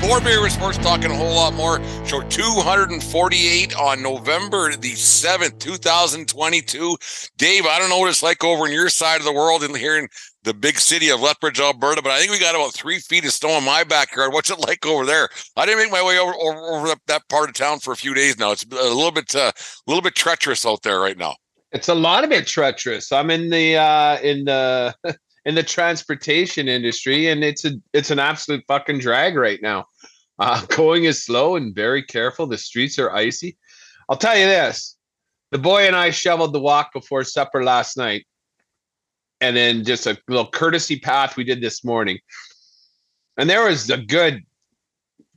Four beer with sports talk and a whole lot more. Show 248 on November the 7th, 2022. Dave, I don't know what it's like over in your side of the world and here in the big city of Lethbridge, Alberta, but I think we got about three feet of snow in my backyard. What's it like over there? I didn't make my way over over, over that, part of town for a few days now. It's a little bit uh, a little bit treacherous out there right now. It's a lot of it treacherous. I'm in the uh, in the in the transportation industry, and it's a it's an absolute fucking drag right now. Uh, going is slow and very careful. The streets are icy. I'll tell you this: the boy and I shoveled the walk before supper last night, and then just a little courtesy path we did this morning, and there was a good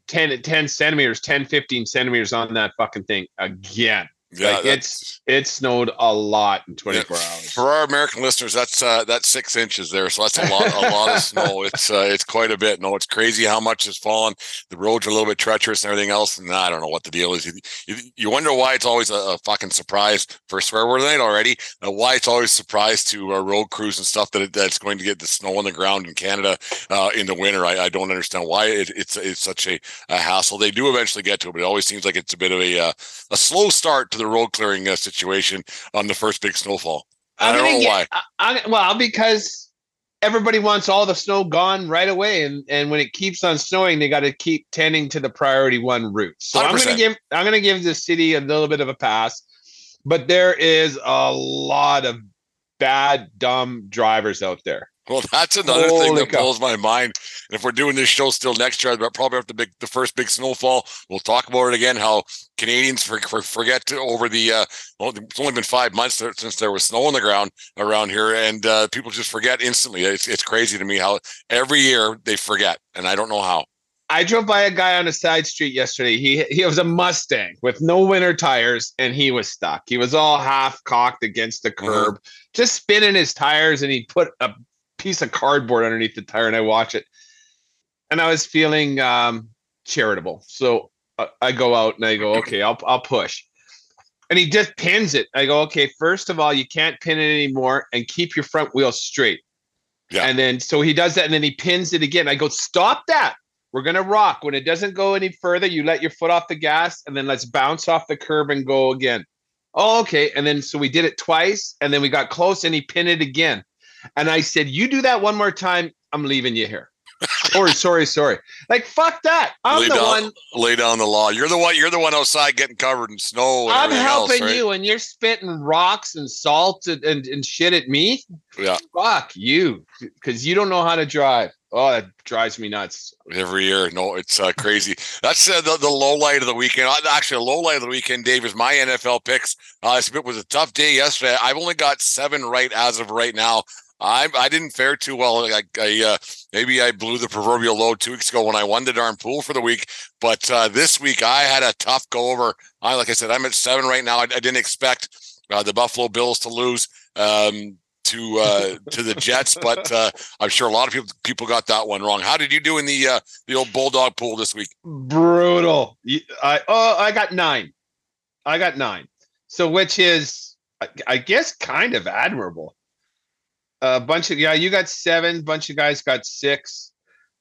10, 10 centimeters, 10, 15 centimeters on that fucking thing again. Yeah, like it's it snowed a lot in 24 Yeah. hours. For our American listeners, that's uh, that's six inches there, so that's a lot, a lot of snow. It's uh, it's quite a bit. No, it's crazy how much has fallen. The roads are a little bit treacherous and everything else, and I don't know what the deal is. You, you, you wonder why it's always a, a fucking surprise for swear word night already. Uh, why it's always a surprise to uh, road crews and stuff that it, that's going to get the snow on the ground in Canada uh, in the winter. I, I don't understand why it, it's it's such a, a hassle. They do eventually get to it, but it always seems like it's a bit of a uh, a slow start to the road clearing uh, situation on the first big snowfall. I don't know get- why. I, I, well, because everybody wants all the snow gone right away, and and when it keeps on snowing, they got to keep tending to the priority one route. So i am gonna give I'm gonna give the city a little bit of a pass, but there is a lot of bad, dumb drivers out there. Well, that's another thing that cow. blows my mind. And if we're doing this show still next year, but probably after the big, the first big snowfall, we'll talk about it again. How Canadians for, for, forget to over the uh, well, it's only been five months since there was snow on the ground around here, and uh, people just forget instantly. It's it's crazy to me how every year they forget, and I don't know how. I drove by a guy on a side street yesterday. He he was a Mustang with no winter tires, and he was stuck. He was all half cocked against the curb, just spinning his tires, and he put a piece of cardboard underneath the tire, and I watch it, and I was feeling um, charitable. So uh, I go out and I go, okay, I'll I'll push, and he just pins it. I go, okay, first of all, you can't pin it anymore, and keep your front wheel straight. Yeah. And then so he does that, and then he pins it again. I go, stop that. We're gonna rock. When it doesn't go any further, you let your foot off the gas, and then let's bounce off the curb and go again. Oh, okay. And then so we did it twice, and then we got close, and he pinned it again. And I said, "You do that one more time, I'm leaving you here." sorry, sorry, sorry. Like fuck that. I'm lay the down, one. lay down the law. You're the one. You're the one outside getting covered in snow. And I'm everything else, helping right? you, and you're spitting rocks and salt and, and, and shit at me. Yeah. Fuck you, because you don't know how to drive. Oh, that drives me nuts. every year. No, it's uh, crazy. That's uh, the, the low light of the weekend. Actually, a low light of the weekend, Dave, is my NFL picks. Uh, it was a tough day yesterday. I've only got seven right as of right now. I I didn't fare too well. I, I uh, maybe I blew the proverbial load two weeks ago when I won the darn pool for the week. But uh, this week I had a tough go over. I like I said, I'm at seven right now. I, I didn't expect uh, the Buffalo Bills to lose. Um, to uh, to the Jets, but uh, I'm sure a lot of people people got that one wrong. How did you do in the uh, the old bulldog pool this week? Brutal. I oh I got nine. I got nine. So which is I guess kind of admirable. A bunch of yeah, you got seven. Bunch of guys got six.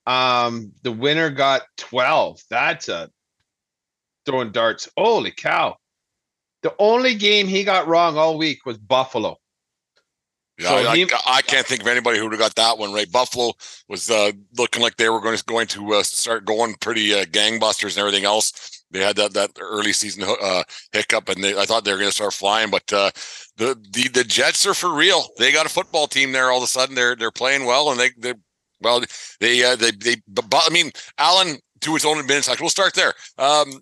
Um, the winner got twelve. That's a throwing darts. Holy cow! The only game he got wrong all week was Buffalo. Yeah, so I, he, I, I, can't think of anybody who would have got that one right. Buffalo was uh, looking like they were going to going to uh, start going pretty uh, gangbusters and everything else. They had that that early season uh, hiccup, and they, I thought they were going to start flying. But uh, the the the Jets are for real. They got a football team there. All of a sudden, they're they're playing well, and they they well they uh, they they. But, I mean, Allen to his own like we'll start there. Um,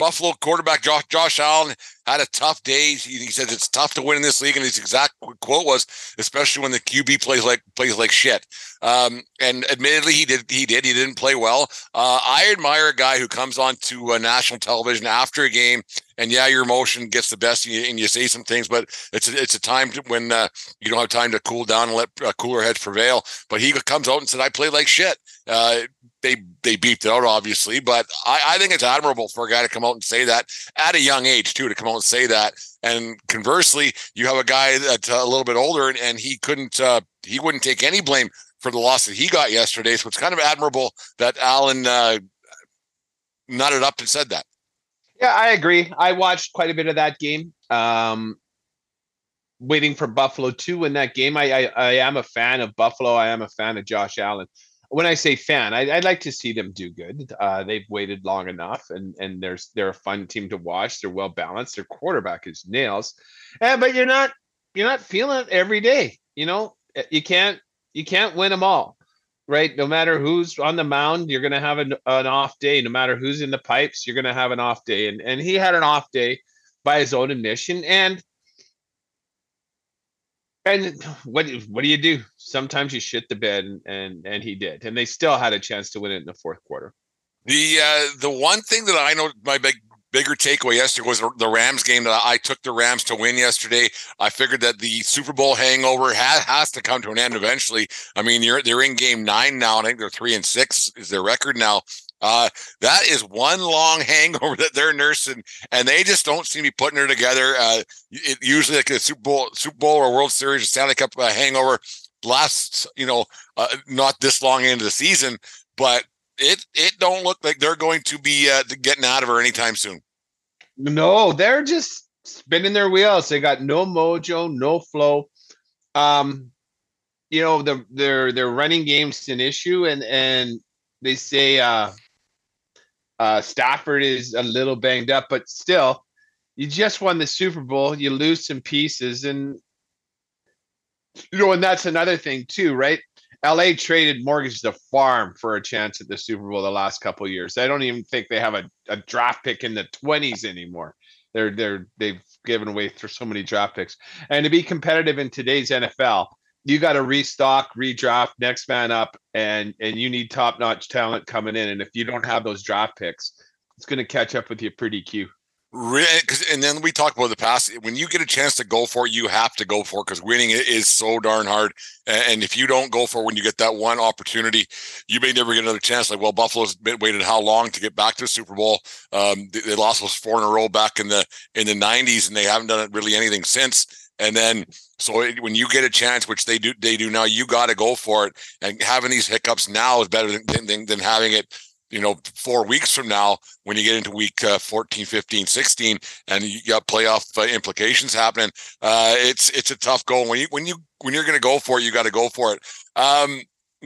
Buffalo quarterback Josh, Josh Allen had a tough day. He, he, says it's tough to win in this league, and his exact quote was, "Especially when the QB plays like plays like shit." Um, and admittedly, he did. He did. He didn't play well. Uh, I admire a guy who comes on to uh, national television after a game, and yeah, your emotion gets the best, and you, and you say some things, but it's a, it's a time to, when uh, you don't have time to cool down and let uh, cooler heads prevail. But he comes out and said, "I played like shit." They they beeped it out, obviously, but I, I think it's admirable for a guy to come out and say that at a young age too, to come out and say that. And conversely, you have a guy that's a little bit older, and, and he couldn't uh, he wouldn't take any blame for the loss that he got yesterday. So it's kind of admirable that Allen uh, nutted up and said that. Yeah, I agree. I watched quite a bit of that game. Um, waiting for Buffalo to win that game. I, I I am a fan of Buffalo. I am a fan of Josh Allen when I say fan, I, would like to see them do good. Uh, they've waited long enough, and and there's they're a fun team to watch. They're well balanced. Their quarterback is nails, and, but you're not you're not feeling it every day. You know, eh, you can't you can't win them all, right? No matter who's on the mound, you're gonna have an, an off day. No matter who's in the pipes, you're gonna have an off day. And and he had an off day by his own admission, and and what what do you do? Sometimes you shit the bed, and, and and he did, and they still had a chance to win it in the fourth quarter. The uh, the one thing that I know my big bigger takeaway yesterday was the Rams game that I took the Rams to win yesterday. I figured that the Super Bowl hangover has, has to come to an end eventually. I mean, you're they're in game nine now. I think they're three and six is their record now. Uh, that is one long hangover that they're nursing, and they just don't seem to be putting her together. Uh, it, usually, like a Super Bowl, Super Bowl or World Series, or Stanley Cup uh, hangover lasts, you know, uh, not this long into the season, but it it don't look like they're going to be uh, getting out of her anytime soon. No, they're just spinning their wheels. They got no mojo, no flow. Um, you know, the their their running game's an issue, and and they say uh uh, Stafford is a little banged up, but still, you just won the Super Bowl. You lose some pieces, and you know, and that's another thing too, right? LA traded mortgage the farm for a chance at the Super Bowl the last couple years. I don't even think they have a, a draft pick in the twenties anymore. They're they're they've given away for so many draft picks, and to be competitive in today's NFL, you got to restock, redraft, next man up, and and you need top notch talent coming in. And if you don't have those draft picks, it's going to catch up with you pretty quick. And then we talk about the past. When you get a chance to go for it, you have to go for it because winning is so darn hard. And if you don't go for it when you get that one opportunity, you may never get another chance. Like, well, Buffalo's been waited how long to get back to the Super Bowl? Um, they, they lost those four in a row back in the in the '90s, and they haven't done really anything since. And then so it, when you get a chance, which they do, they do now, you got to go for it. And having these hiccups now is better than, than, than having it you know, four weeks from now, when you get into week uh, 14, 15, 16, and you got playoff uh, implications happening, uh, it's it's a tough goal. When you when you when you're going to go for it, you got to go for it. Um,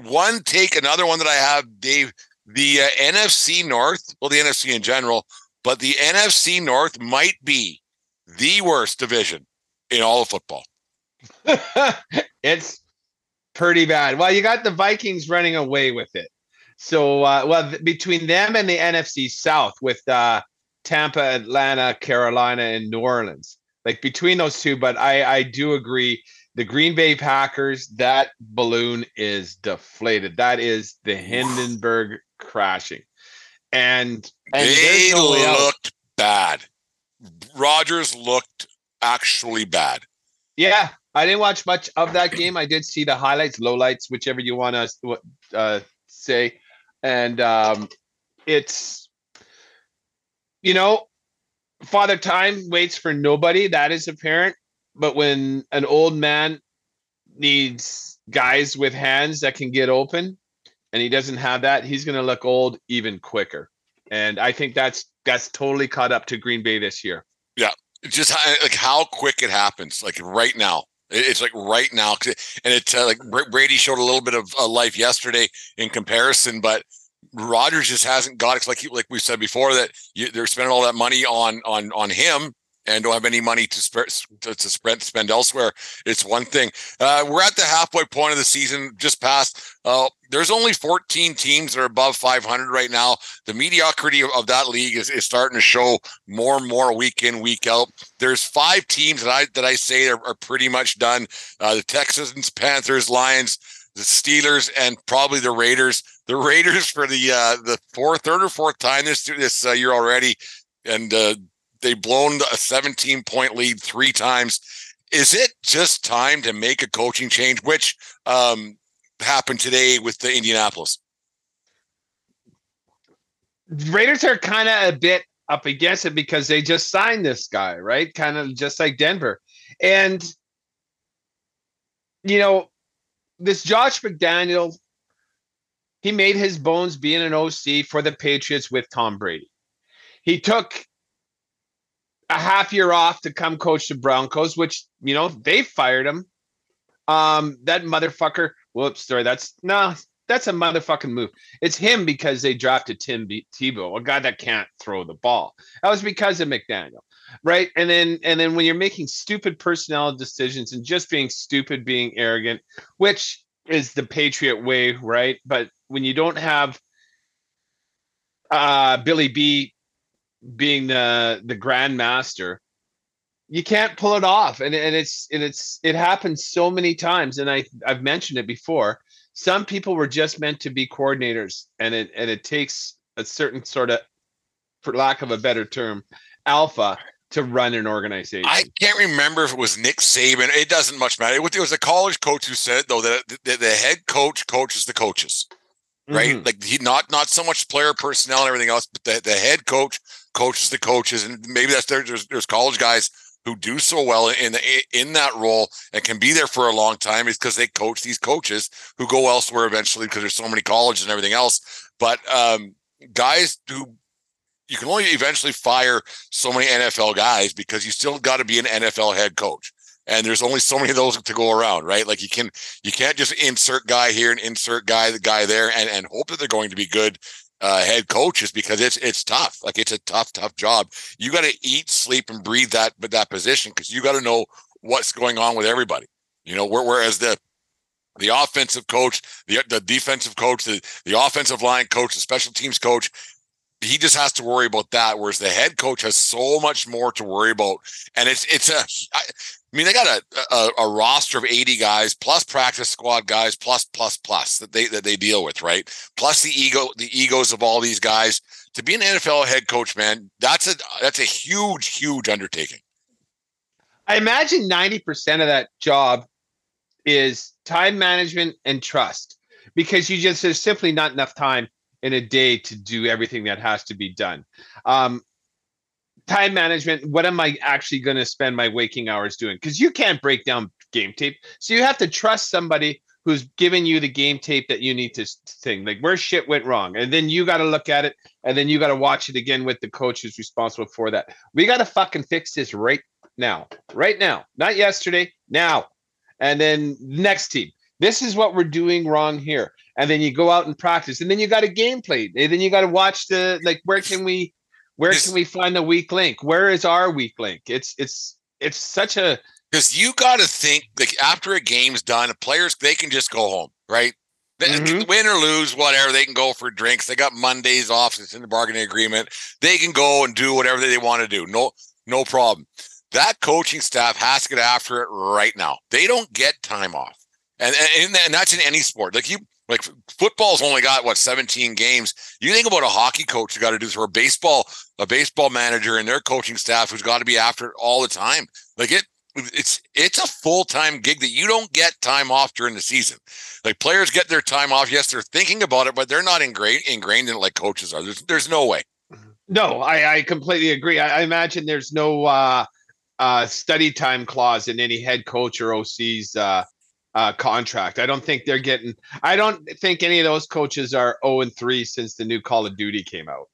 one take, another one that I have, Dave. The uh, NFC North, well, the NFC in general, but the NFC North might be the worst division in all of football. it's pretty bad. Well, you got the Vikings running away with it. So, uh, well, th- between them and the NFC South with uh, Tampa, Atlanta, Carolina, and New Orleans, like between those two, but I, I do agree. The Green Bay Packers, that balloon is deflated. That is the Hindenburg crashing. And, and they no looked bad. Rodgers looked actually bad. Yeah, I didn't watch much of that game. I did see the highlights, lowlights, whichever you want to uh, say, and um, it's you know, Father Time waits for nobody. That is apparent. But when an old man needs guys with hands that can get open, and he doesn't have that, he's going to look old even quicker. And I think that's that's totally caught up to Green Bay this year. Yeah, just how, like how quick it happens, like right now. It's like right now, and it's uh, like Brady showed a little bit of uh, life yesterday in comparison, but Rodgers just hasn't got it. Like like we said before, that you, they're spending all that money on on on him and don't have any money to to, to spend spend elsewhere. It's one thing. Uh, we're at the halfway point of the season, just past. Uh, there's only 14 teams that are above 500 right now. The mediocrity of, of, that league is, is starting to show more and more week in week out. There's five teams that I that I say are, are pretty much done. Uh, the Texans, Panthers, Lions, the Steelers, and probably the Raiders. The Raiders for the uh, the fourth, third or fourth time this this uh, year already, and uh, they've blown a 17 point lead three times. Is it just time to make a coaching change, which um, happened today with the Indianapolis? Raiders are kind of a bit up against it because they just signed this guy, right? Kind of just like Denver. And, you know, this Josh McDaniel, he made his bones being an OC for the Patriots with Tom Brady. He took a half year off to come coach the Broncos, which you know they fired him. Um, that motherfucker. Whoops, sorry. That's no. That's a motherfucking move. It's him because they drafted Tim B- Tebow, a guy that can't throw the ball. That was because of McDaniel, right? And then and then when you're making stupid personnel decisions and just being stupid, being arrogant, which is the Patriot way, right? But when you don't have uh, Billy B being the the grandmaster you can't pull it off and, and it's and it's it happens so many times and i i've mentioned it before some people were just meant to be coordinators and it and it takes a certain sort of for lack of a better term alpha to run an organization i can't remember if it was nick saban it doesn't much matter it was a college coach who said though that the, the head coach coaches the coaches right mm-hmm. like he not not so much player personnel and everything else but the, the head coach coaches the coaches, and maybe that's there. There's, there's college guys who do so well in in that role and can be there for a long time is because they coach these coaches who go elsewhere eventually because there's so many colleges and everything else. But um, guys who you can only eventually fire so many NFL guys because you still got to be an NFL head coach. And there's only so many of those to go around, right? Like you can you can't just insert guy here and insert guy the guy there and, and hope that they're going to be good uh, head coaches because it's it's tough. Like it's a tough, tough job. You got to eat, sleep, and breathe that but that position because you got to know what's going on with everybody. You know, whereas the the offensive coach, the the defensive coach, the the offensive line coach, the special teams coach, he just has to worry about that. Whereas the head coach has so much more to worry about, and it's it's a. I, mean, they got a, a, a roster of 80 guys plus practice squad guys plus plus plus that they that they deal with, right? Plus the ego the egos of all these guys. To be an NFL head coach, man, that's a that's a huge huge undertaking. I imagine 90% of that job is time management and trust because you just there's simply not enough time in a day to do everything that has to be done. Um, time management what am i actually going to spend my waking hours doing? Because you can't break down game tape. So you have to trust somebody who's giving you the game tape that you need to sing like where shit went wrong and then you got to look at it and then you got to watch it again with the coach who's responsible for that. We got to fucking fix this right now right now not yesterday now and then next team. This is what we're doing wrong here and then you go out and practice and then you got a game play and then you got to watch the like where can we where can we find the weak link? Where is our weak link? It's it's it's such a because you got to think like after a game's done, players they can just go home, right? Mm-hmm. Win or lose, whatever, they can go for drinks. They got Mondays off. It's in the bargaining agreement. They can go and do whatever they want to do. No, no problem. That coaching staff has to get after it right now. They don't get time off, and and, and that's in any sport. Like you, like football's only got what 17 games. You think about a hockey coach who got to do this, or a baseball, a baseball manager and their coaching staff who's got to be after it all the time. Like it, it's it's a full time gig that you don't get time off during the season. Like players get their time off. Yes, they're thinking about it, but they're not ingrained ingrained in it like coaches are. There's there's no way. No, I, I completely agree. I, I imagine there's no uh, uh, study time clause in any head coach or OC's uh, uh, contract. I don't think they're getting. I don't think any of those coaches are zero and three since the new Call of Duty came out.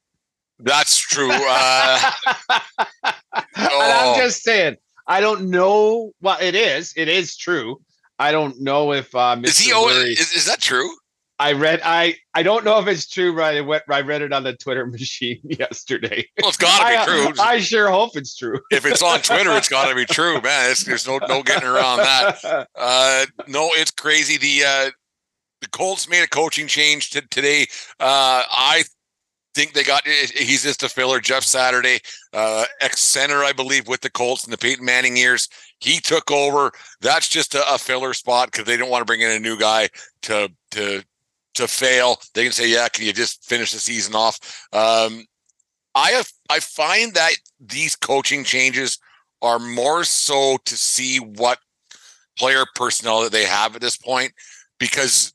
That's true. Uh, And I'm oh. just saying. I don't know. Well, it is. It is true. I don't know if uh, Mr. is he? Oh, is, is that true? I read. I I don't know if it's true, but I went. I read it on the Twitter machine yesterday. Well, it's got to I, be true. I sure hope it's true. if it's on Twitter, it's got to be true, man. It's, there's no no getting around that. Uh, no, it's crazy. The uh, the Colts made a coaching change to, today. Uh, I think they got he's just a filler. Jeff Saturday, uh, ex center, I believe, with the Colts in the Peyton Manning years. He took over. That's just a, a filler spot because they don't want to bring in a new guy to to to fail. They can say, "Yeah, can you just finish the season off?" Um, I have, I find that these coaching changes are more so to see what player personnel that they have at this point because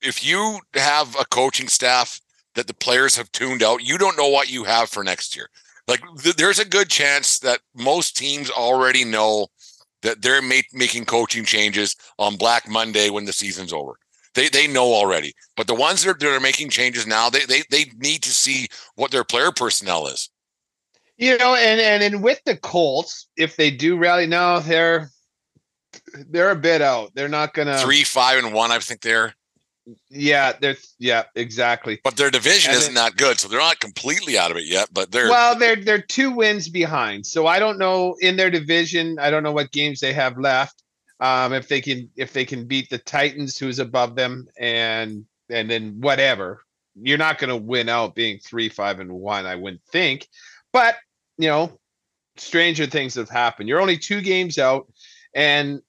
if you have a coaching staff that the players have tuned out you don't know what you have for next year like th- there's a good chance that most teams already know that they're ma- making coaching changes on black monday when the season's over they, they know already but the ones that are, that are making changes now they, they they need to see what their player personnel is You know, and and and with the Colts, if they do rally, no, they're they're a bit out. They're not gonna. three five and one i think they're Yeah, they're yeah, exactly. but their division And isn't it- that good so they're not completely out of it yet but they're Well, they're they're two wins behind, so I don't know in their division. I don't know what games they have left. Um, if they can if they can beat the Titans, who's above them, and and then whatever, you're not going to win out being three five and one. I wouldn't think, but you know, stranger things have happened. You're only two games out, and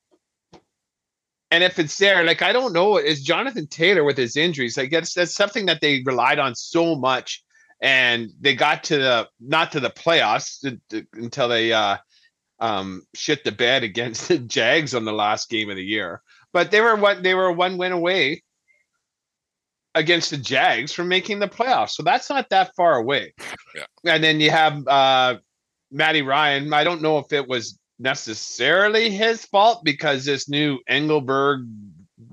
and if it's there, like I don't know, is Jonathan Taylor with his injuries? I guess that's something that they relied on so much and they got to the not to the playoffs until they uh um shit the bed against the Jags on the last game of the year. But they were what they were one win away against the Jags from making the playoffs. So that's not that far away. Yeah. And then you have uh Matty Ryan. I don't know if it was necessarily his fault because this new Engelberg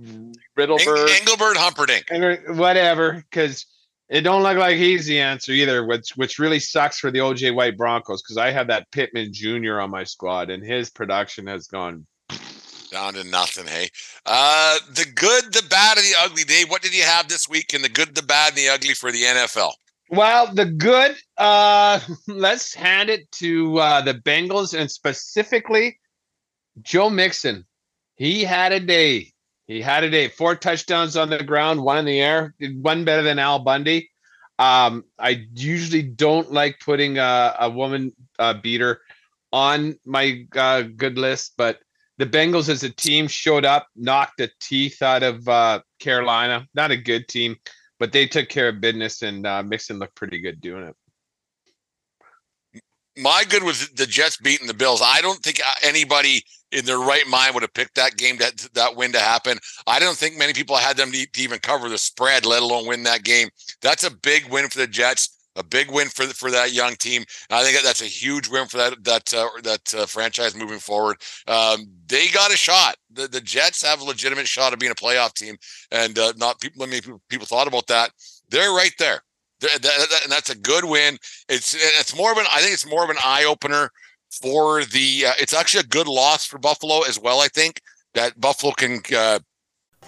Eng- Riddleberg engelbert humperdinck whatever, because it don't look like he's the answer either. Which which really sucks for the OJ White Broncos because I have that Pittman Jr. on my squad and his production has gone. down to nothing hey uh the good the bad and the ugly dave what did you have this week in the good the bad and the ugly for the nfl Well, the good. Uh, let's hand it to uh, the Bengals and specifically Joe Mixon. He had a day. He had a day. Four touchdowns on the ground, one in the air. One better than Al Bundy. Um, I usually don't like putting a, a woman uh, beater on my uh, good list, but the Bengals as a team showed up, knocked the teeth out of uh, Carolina. Not a good team, but they took care of business, and uh, Mixon looked pretty good doing it. my good was the jets beating the bills i don't think anybody in their right mind would have picked that game that that win to happen i don't think many people had them to, to even cover the spread let alone win that game that's a big win for the jets a big win for for that young team. And I think that that's a huge win for that that uh, that uh, franchise moving forward. Um, they got a shot. The the Jets have a legitimate shot of being a playoff team, and uh, not people. Many people, thought about that. They're right there. They're, and that's a good win. It's it's more of an. I think it's more of an eye opener for the. Uh, it's actually a good loss for Buffalo as well. I think that Buffalo can. Uh,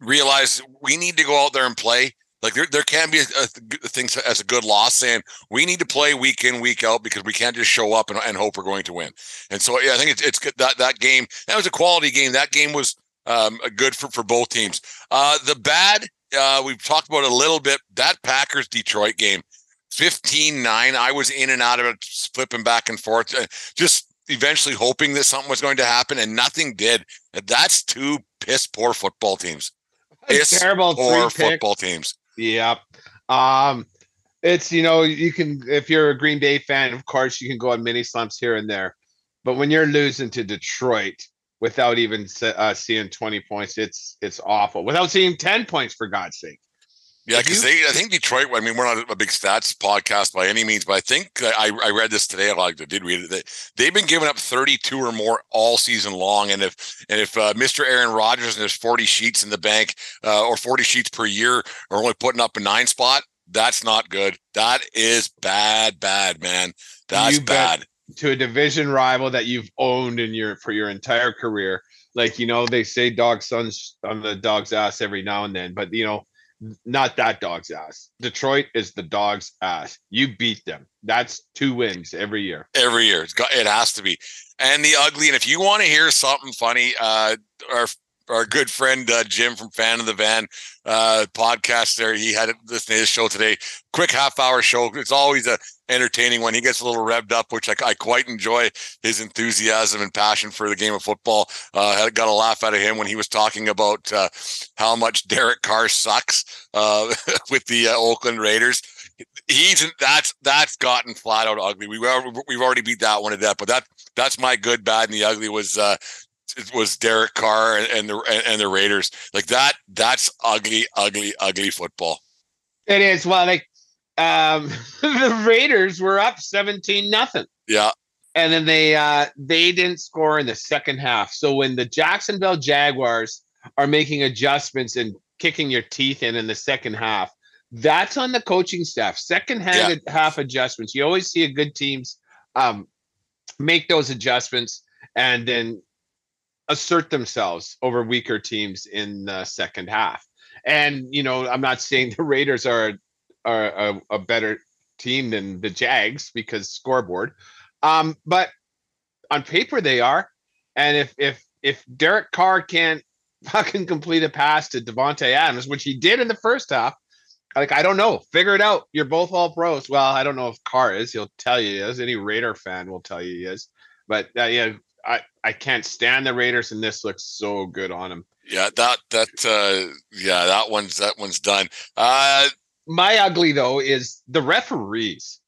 Realize we need to go out there and play Like there, there can be a, a thing as a good loss saying we need to play week in week out because we can't just show up and, and hope we're going to win. And so yeah, I think it's, it's good that that game that was a quality game. That game was um, good for for both teams. Uh, the bad uh, we've talked about a little bit. That Packers Detroit game, 15-9. I was in and out of it, flipping back and forth, uh, just eventually hoping that something was going to happen, and nothing did. That's two piss poor football teams. Piss terrible poor football teams. Yep. Um, it's you know you can if you're a Green Bay fan, of course you can go on mini slumps here and there, but when you're losing to Detroit without even uh, seeing 20 points, it's it's awful. Without seeing 10 points, for God's sake. Yeah, because they, I think Detroit. I mean, we're not a big stats podcast by any means, but I think I, I read this today. I did read it. That they've been giving up 32 or more all season long, and if and if uh, Mr. Aaron Rodgers and his 40 sheets in the bank uh, or 40 sheets per year are only putting up a nine spot, that's not good. That is bad, bad man. That's you bad. To a division rival that you've owned in your for your entire career, like you know they say dog sons on the dog's ass every now and then, but you know not that dog's ass. Detroit is the dog's ass. You beat them. That's two wins every year. Every year. It's got, it has to be. And the ugly. And if you want to hear something funny, uh, our our good friend uh, Jim from Fan of the Van uh, podcast there, he had it listen to his show today. Quick half hour show. It's always a entertaining one. he gets a little revved up, which I, I quite enjoy his enthusiasm and passion for the game of football. Uh, got a laugh out of him when he was talking about uh, how much Derek Carr sucks uh, with the uh, Oakland Raiders. He's that's that's gotten flat out ugly. We we've already beat that one to death, but that that's my good, bad, and the ugly was uh, it was Derek Carr and, the and the Raiders. Like that, that's ugly, ugly, ugly football. It is. Well, like um, the Raiders were up 17 nothing. Yeah. And then they uh, they didn't score in the second half. So when the Jacksonville Jaguars are making adjustments and kicking your teeth in in the second half, that's on the coaching staff. Second half, yeah. half adjustments. You always see a good teams um, make those adjustments and then assert themselves over weaker teams in the second half. And you know, I'm not saying the Raiders are are a, a better team than the Jags because scoreboard, um, but on paper they are. And if if if Derek Carr can't fucking complete a pass to Davante Adams, which he did in the first half, like I don't know, figure it out. You're both all pros. Well, I don't know if Carr is. He'll tell you he is. Any Raider fan will tell you he is. But uh, yeah, I I can't stand the Raiders, and this looks so good on them. Yeah, that that uh yeah, that one's that one's done. Uh my ugly though is the referees.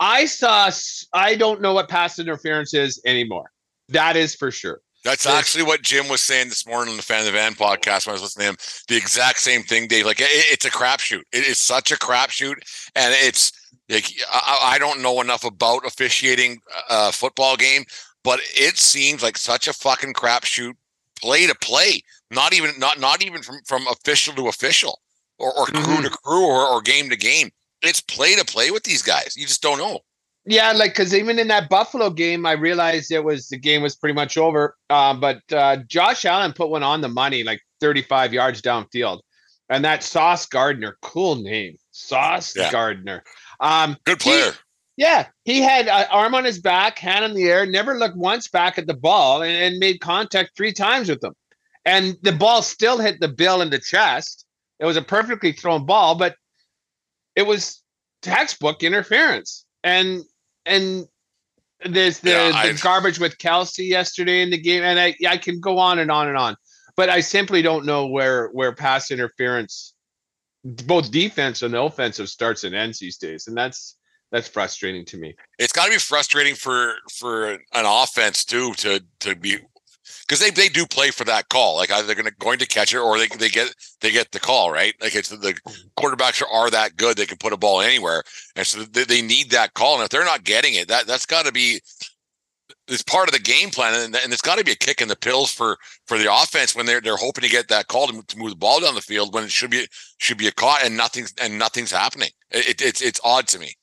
I saw I don't know what pass interference is anymore. That is for sure. That's actually what Jim was saying this morning on the Fan of the Van podcast when I was listening to him. The exact same thing, Dave. Like it, it's a crapshoot. It is such a crapshoot, and it's like I, I, don't know enough about officiating a football game, but it seems like such a fucking crapshoot play to play. Not even not not even from from official to official or, or crew mm-hmm. to crew or, or game to game. It's play to play with these guys. You just don't know. Yeah, like because even in that Buffalo game, I realized it was the game was pretty much over. Uh, but uh, Josh Allen put one on the money, like 35 yards downfield, and that Sauce Gardner, cool name, Sauce yeah. Gardner. Um, Good player. Yeah, he had an arm on his back, hand in the air, never looked once back at the ball, and, and made contact three times with them. And the ball still hit the bill in the chest. It was a perfectly thrown ball, but it was textbook interference. And and there's the, yeah, the garbage with Kelce yesterday in the game, and I I can go on and on and on, but I simply don't know where where pass interference, both defense and offensive, starts and ends these days, and that's that's frustrating to me. It's got to be frustrating for for an offense too to to be because they, they do play for that call. Like either they're going to going to catch it or they they get they get the call right. Like it's the quarterbacks are, are that good they can put a ball anywhere, and so they, they need that call. And if they're not getting it, that that's got to be it's part of the game plan, and, and it's got to be a kick in the pills for for the offense when they're they're hoping to get that call to, to move the ball down the field when it should be should be a caught and nothing's and nothing's happening. It, it, it's it's odd to me.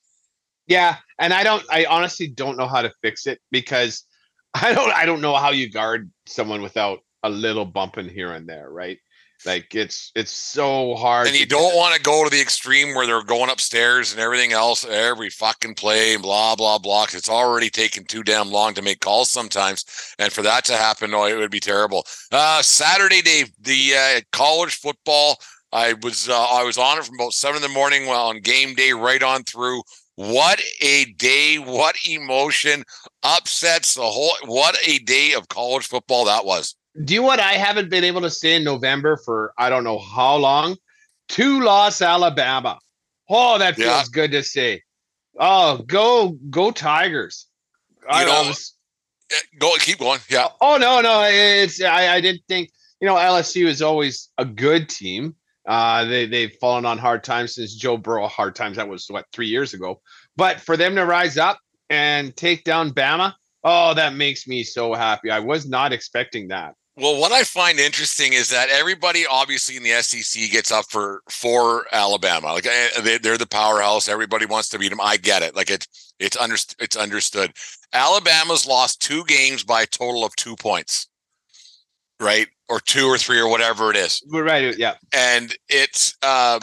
Yeah, and I don't. I honestly don't know how to fix it because I don't. I don't know how you guard someone without a little bumping here and there, right? Like it's it's so hard. And you don't want to go to the extreme where they're going upstairs and everything else, every fucking play, blah, blah, blah. It's already taken too damn long to make calls sometimes. And for that to happen, no, it would be terrible. Uh, Saturday, Dave, the uh, college football, I was uh, I was on it from about seven in the morning well on game day right on through. What a day! What emotion! Upsets the whole. What a day of college football that was. Do you know what I haven't been able to say in November for I don't know how long? Two loss Alabama. Oh, that feels yeah. good to say. Oh, go go Tigers! You I know, was, eh, go keep going. Yeah. Oh no, no, it's I, I didn't think you know LSU is always a good team. Uh, they they've fallen on hard times since Joe Burrow hard times. That was what three years ago. But for them to rise up and take down Bama, oh, that makes me so happy. I was not expecting that. Well, what I find interesting is that everybody, obviously in the SEC, gets up for for Alabama. Like eh, they're the powerhouse. Everybody wants to beat them. I get it. Like it's it's under, it's understood. Alabama's lost two games by a total of two points right? Or two or three or whatever it is. We're Right. Yeah. And it's um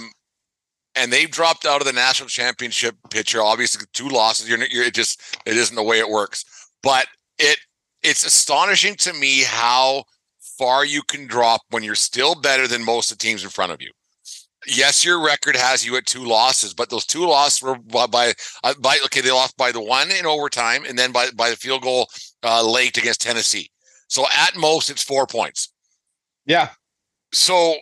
and they've dropped out of the national championship picture. Obviously, two losses. You're, you're it just it isn't the way it works. But it it's astonishing to me how far you can drop when you're still better than most of the teams in front of you. Yes, your record has you at two losses, but those two losses were by by, uh, by okay, they lost by the one in overtime and then by by the field goal uh, late against Tennessee. So at most, it's four points. Yeah. So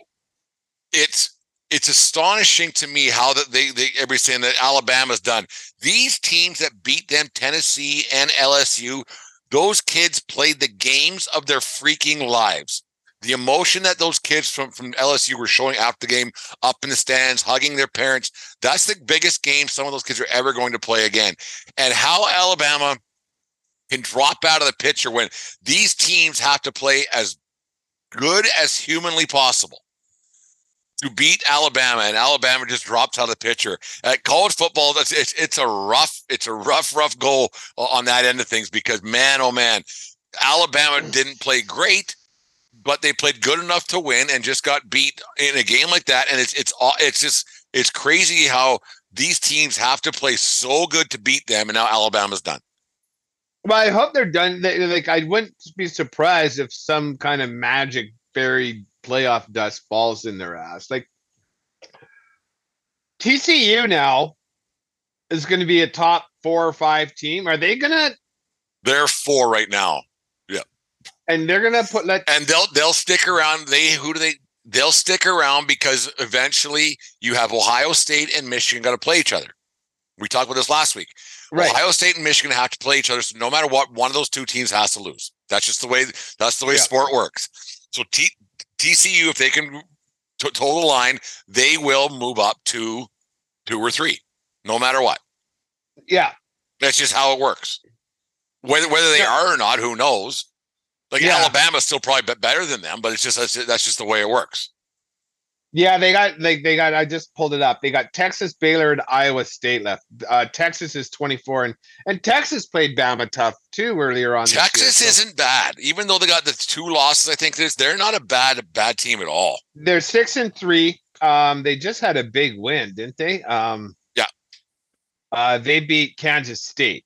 it's it's astonishing to me how that they they everybody's saying that Alabama's done. These teams that beat them, Tennessee and LSU, those kids played the games of their freaking lives. The emotion that those kids from, from LSU were showing after the game, up in the stands, hugging their parents, that's the biggest game some of those kids are ever going to play again. And how Alabama can drop out of the picture when these teams have to play as good as humanly possible to beat Alabama, and Alabama just drops out of the picture. At college football, it's, it's it's a rough, it's a rough, rough goal on that end of things because man, oh man, Alabama didn't play great, but they played good enough to win and just got beat in a game like that. And it's it's all it's just it's crazy how these teams have to play so good to beat them, and now Alabama's done. Well, I hope they're done. They, like, I wouldn't be surprised if some kind of magic fairy playoff dust falls in their ass. Like TCU now is going to be a top four or five team. Are they going to? They're four right now. Yeah, and they're going to put let and they'll they'll stick around. They who do they? They'll stick around because eventually you have Ohio State and Michigan got to play each other. We talked about this last week. Right. Ohio State and Michigan have to play each other. So no matter what, one of those two teams has to lose. That's just the way. That's the way yeah. sport works. So T- TCU, if they can t- toe the line, they will move up to two or three, no matter what. Yeah, that's just how it works. Whether whether they are or not, who knows? Like yeah. Alabama's still probably better than them, but it's just that's, that's just the way it works. Yeah, they got they they got. I just pulled it up. They got Texas, Baylor, and Iowa State left. Uh, Texas is twenty four, and and Texas played Bama tough too earlier on. Texas year, so. isn't bad, even though they got the two losses. I think there's they're not a bad bad team at all. They're six and three. Um, they just had a big win, didn't they? Um, yeah. Uh, they beat Kansas State,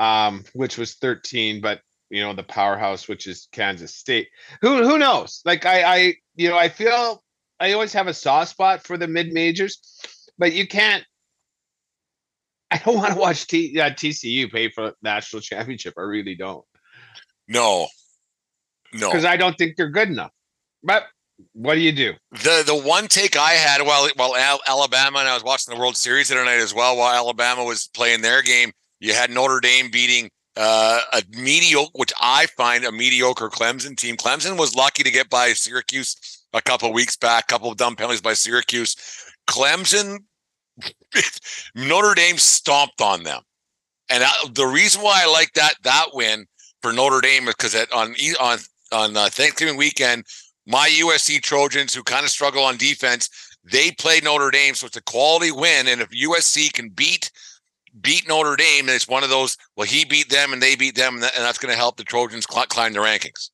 um, which was thirteen, but you know the powerhouse, which is Kansas State. Who who knows? Like I I you know I feel I always have a soft spot for the mid majors, but you can't. I don't want to watch T, uh, TCU pay for national championship. I really don't. No, no, because I don't think they're good enough. But what do you do? The the one take I had while while Alabama and I was watching the World Series the other night as well, while Alabama was playing their game, you had Notre Dame beating uh, a mediocre, which I find a mediocre Clemson team. Clemson was lucky to get by Syracuse a couple of weeks back, a couple of dumb penalties by Syracuse. Clemson, Notre Dame stomped on them. And I, the reason why I like that that win for Notre Dame is because on on on uh, Thanksgiving weekend, my USC Trojans, who kind of struggle on defense, they play Notre Dame, so it's a quality win. And if USC can beat beat Notre Dame, and it's one of those. Well, he beat them, and they beat them, and, that's going to help the Trojans climb the rankings.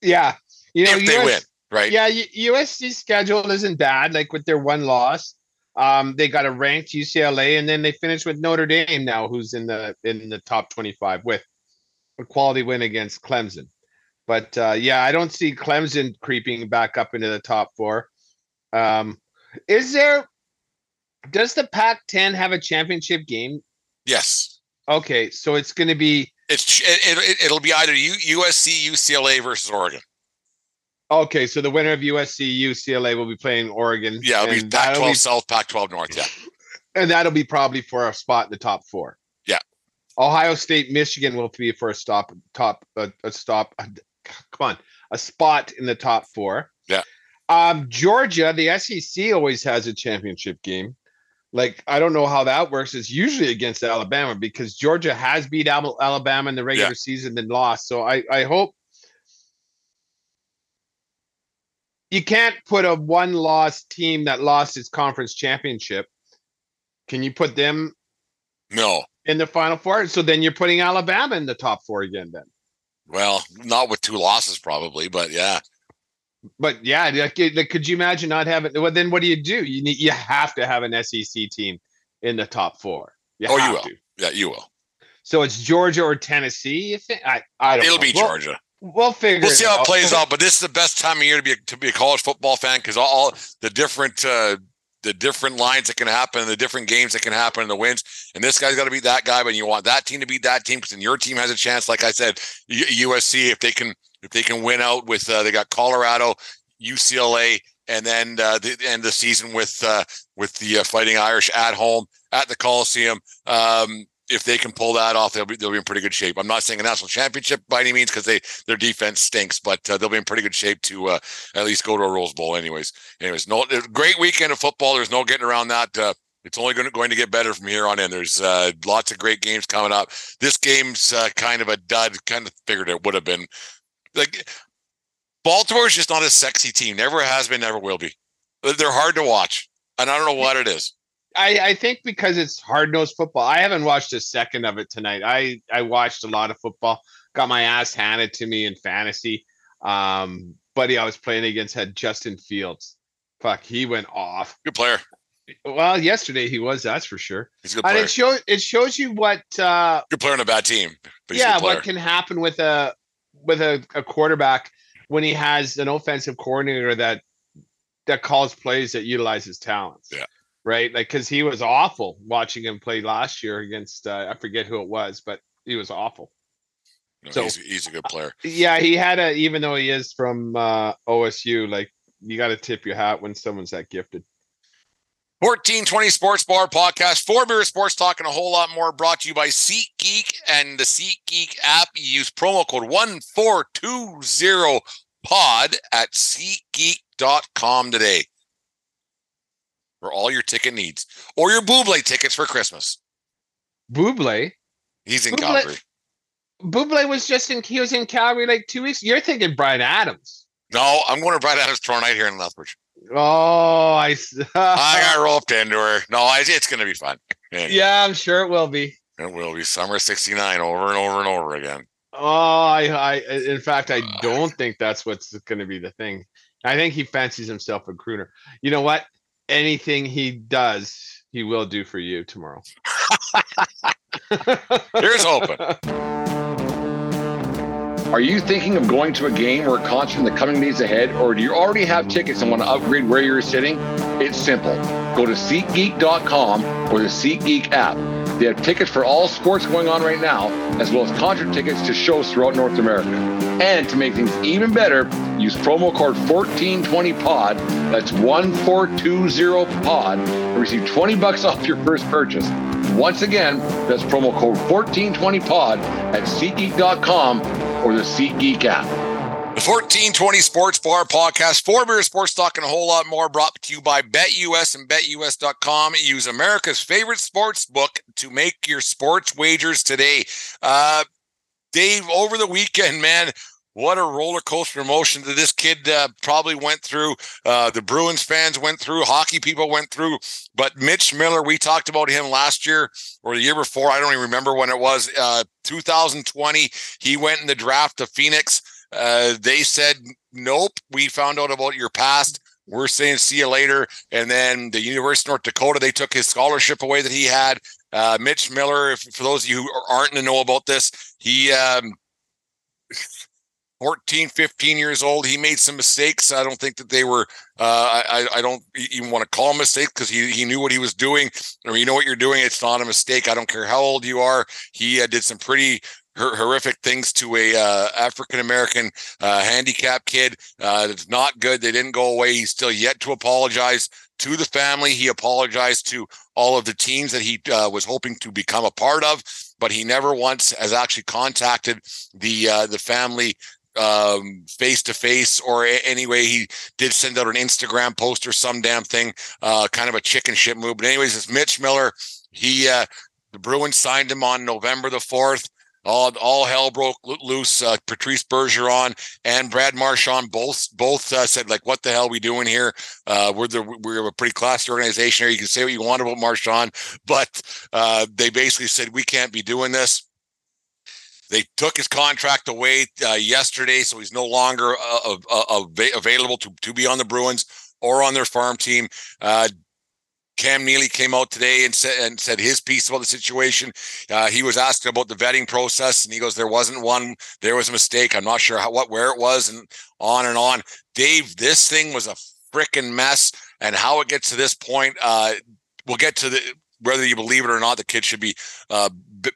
Yeah, you know, if they win right? Yeah, USC schedule isn't bad. Like with their one loss, um, they got a ranked UCLA, and then they finished with Notre Dame now, who's in the in the top twenty-five with a quality win against Clemson. But uh, yeah, I don't see Clemson creeping back up into the top four. Um, is there? Does the Pac-10 have a championship game? Yes. Okay, so it's going to be It's it, it, it'll be either U, USC, UCLA versus Oregon. Okay. So the winner of USC UCLA will be playing Oregon. Yeah, it'll be Pac-12 be- South, Pac-12 North. Yeah, and that'll be probably for a spot in the top four. Yeah. Ohio State, Michigan will be for a stop, top, a, a stop. Come on, a spot in the top four. Yeah. Um, Georgia, the SEC always has a championship game. Like I don't know how that works. It's usually against Alabama because Georgia has beat Alabama in the regular Yeah. season and lost. So I I hope you can't put a one loss team that lost its conference championship. Can you put them no. in the final four? So then you're putting Alabama in the top four again then. Well, not with two losses probably, but yeah. But yeah, like, like, could you imagine not having? Well, then what do you do? You need you have to have an SEC team in the top four. You Oh, you will. to. Yeah, you will. So it's Georgia or Tennessee. You think? I I don't. It'll know. be We'll- Georgia. We'll figure. We'll see how it plays out, but this is the best time of year to be a, to be a college football fan because all, all the different uh, the different lines that can happen, the different games that can happen, and the wins. And this guy's got to beat that guy, but you want that team to beat that team because then your team has a chance. Like I said, USC if they can if they can win out with uh, they got Colorado, UCLA, and then uh, the end of the season with uh, with the uh, Fighting Irish at home at the Coliseum. Um, if they can pull that off, they'll be they'll be in pretty good shape. I'm not saying a national championship by any means because they their defense stinks, but uh, they'll be in pretty good shape to uh, at least go to a Rose Bowl. Anyways, anyways, no great weekend of football. There's no getting around that. Uh, it's only going to, going to get better from here on in. There's uh, lots of great games coming up. This game's uh, kind of a dud. Kind of figured it would have been. Like Baltimore's just not a sexy team. Never has been. Never will be. They're hard to watch, and I don't know what it is. I, I think because it's hard nosed football. I haven't watched a second of it tonight. I I watched a lot of football. Got my ass handed to me in fantasy. Um, buddy, I was playing against had Justin Fields. Fuck, he went off. Good player. Well, yesterday he was. That's for sure. He's a good And player. it shows it shows you what uh Good player on a bad team. But yeah what can happen with a with a, a quarterback when he has an offensive coordinator that that calls plays that utilizes talents. Yeah. Right. Like because he was awful watching him play last year against uh, I forget who it was, but he was awful. No, so- he's, he's a good player. Yeah, he had a even though he is from uh OSU, like you got to tip your hat when someone's that gifted. 1420 Sports Bar Podcast, four beer sports talk, and a whole lot more brought to you by SeatGeek and the SeatGeek app. You use promo code 1420pod at SeatGeek.com today for all your ticket needs or your Buble tickets for Christmas. Buble, He's in Buble- Calgary. Buble was just in he was in Calgary like two weeks. You're thinking Bryan Adams. No, I'm going to Bryan Adams tomorrow night here in Lethbridge. Oh, I, I got roped into her. No, I, it's going to be fun. Yeah, yeah, I'm sure it will be. It will be summer 69 over and over and over again. Oh, I, I, in fact, I uh, don't think that's what's going to be the thing. I think he fancies himself a crooner. You know what? Anything he does, he will do for you tomorrow. Here's hoping. Are you thinking of going to a game or a concert in the coming days ahead, or do you already have tickets and want to upgrade where you're sitting? It's simple. Go to SeatGeek.com or the SeatGeek app. They have tickets for all sports going on right now, as well as concert tickets to shows throughout North America. And to make things even better, use promo code 1420pod. That's 1420pod and receive 20 bucks off your first purchase. Once again, that's promo code 1420pod at SeatGeek.com or the SeatGeek app. The 1420 Sports Bar Podcast, four beer sports talk, and a whole lot more brought to you by BetUS and BetUS.com. Use America's favorite sports book to make your sports wagers today. Uh, Dave, over the weekend, man, what a roller coaster emotion that this kid uh, probably went through. Uh, the Bruins fans went through, hockey people went through. But Mitch Miller, we talked about him last year or the year before. I don't even remember when it was. Uh, 2020, he went in the draft to Phoenix. Uh, they said, nope, we found out about your past. We're saying see you later. And then the University of North Dakota, they took his scholarship away that he had. Uh, Mitch Miller, if, for those of you who aren't to know about this, he um, 14, 15 years old. He made some mistakes. I don't think that they were, uh, I, I don't even want to call them mistakes because he, he knew what he was doing. Or you know what you're doing. It's not a mistake. I don't care how old you are. He uh, did some pretty horrific things to a uh, African American uh, handicap kid. Uh, it's not good. They didn't go away. He's still yet to apologize to the family. He apologized to all of the teams that he uh, was hoping to become a part of, but he never once has actually contacted the uh, the family um face to face or anyway he did send out an instagram post or some damn thing uh kind of a chicken shit move but anyways it's mitch miller he uh the bruins signed him on november the 4th all, all hell broke loose. Uh, Patrice Bergeron and Brad Marchand both both uh, said like, "What the hell are we doing here? Uh, we're the we're a pretty classy organization here. You can say what you want about Marchand, but uh, they basically said we can't be doing this." They took his contract away uh, yesterday, so he's no longer uh, available to to be on the Bruins or on their farm team. Cam Neely came out today and said and said his piece about the situation. Uh, he was asked about the vetting process, and he goes, "There wasn't one. There was a mistake. I'm not sure how, what, where it was, and on and on." Dave, this thing was a freaking mess, and how it gets to this point, uh, we'll get to the whether you believe it or not. The kid should be uh, b-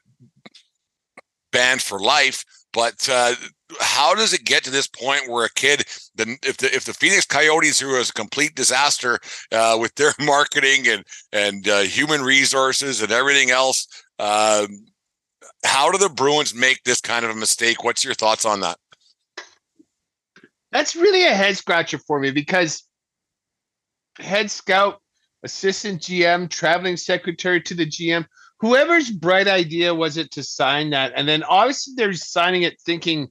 banned for life, but uh, how does it get to this point where a kid, the, if the if the Phoenix Coyotes, who is a complete disaster uh, with their marketing and and uh, human resources and everything else, um, how do the Bruins make this kind of a mistake? What's your thoughts on that? That's really a head scratcher for me because head scout, assistant GM, traveling secretary to the GM, whoever's bright idea was it to sign that, and then obviously they're signing it thinking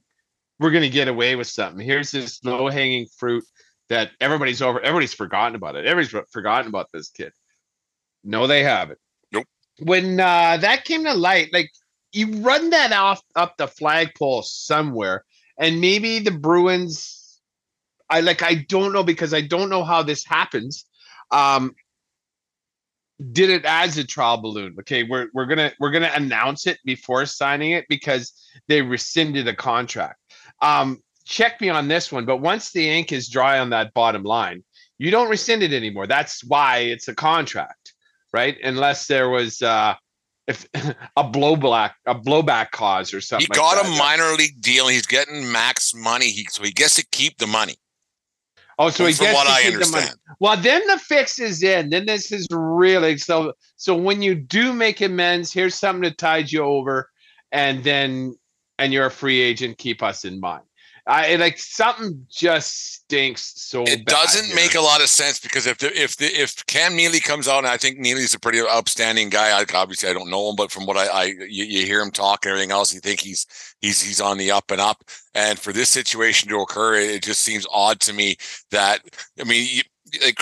we're going to get away with something. Here's this low hanging fruit that everybody's over, everybody's forgotten about it. Everybody's forgotten about this kid. No, they haven't. Nope. When uh, that came to light, like you run that off up the flagpole somewhere, and maybe the Bruins. I like. I don't know because I don't know how this happens. Um, did it as a trial balloon. Okay, we're we're gonna we're gonna announce it before signing it because they rescinded a contract. Um, check me on this one, but once the ink is dry on that bottom line, you don't rescind it anymore. That's why it's a contract, right? Unless there was uh, if a blowback a blowback cause or something. He got like a minor league deal. He's getting max money, he, so he gets to keep the money. Oh, so he gets what to I keep the money. understand. Well, then the fix is in. Then this is really so. So when you do make amends, here's something to tide you over, and then and you're a free agent. Keep us in mind. I like something just stinks so. It doesn't here. make a lot of sense because if the, if the, if Cam Neely comes out, and I think Neely's a pretty upstanding guy. I, obviously, I don't know him, but from what I, I you, you hear him talk and everything else, you think he's he's he's on the up and up. And for this situation to occur, it just seems odd to me that I mean, you, like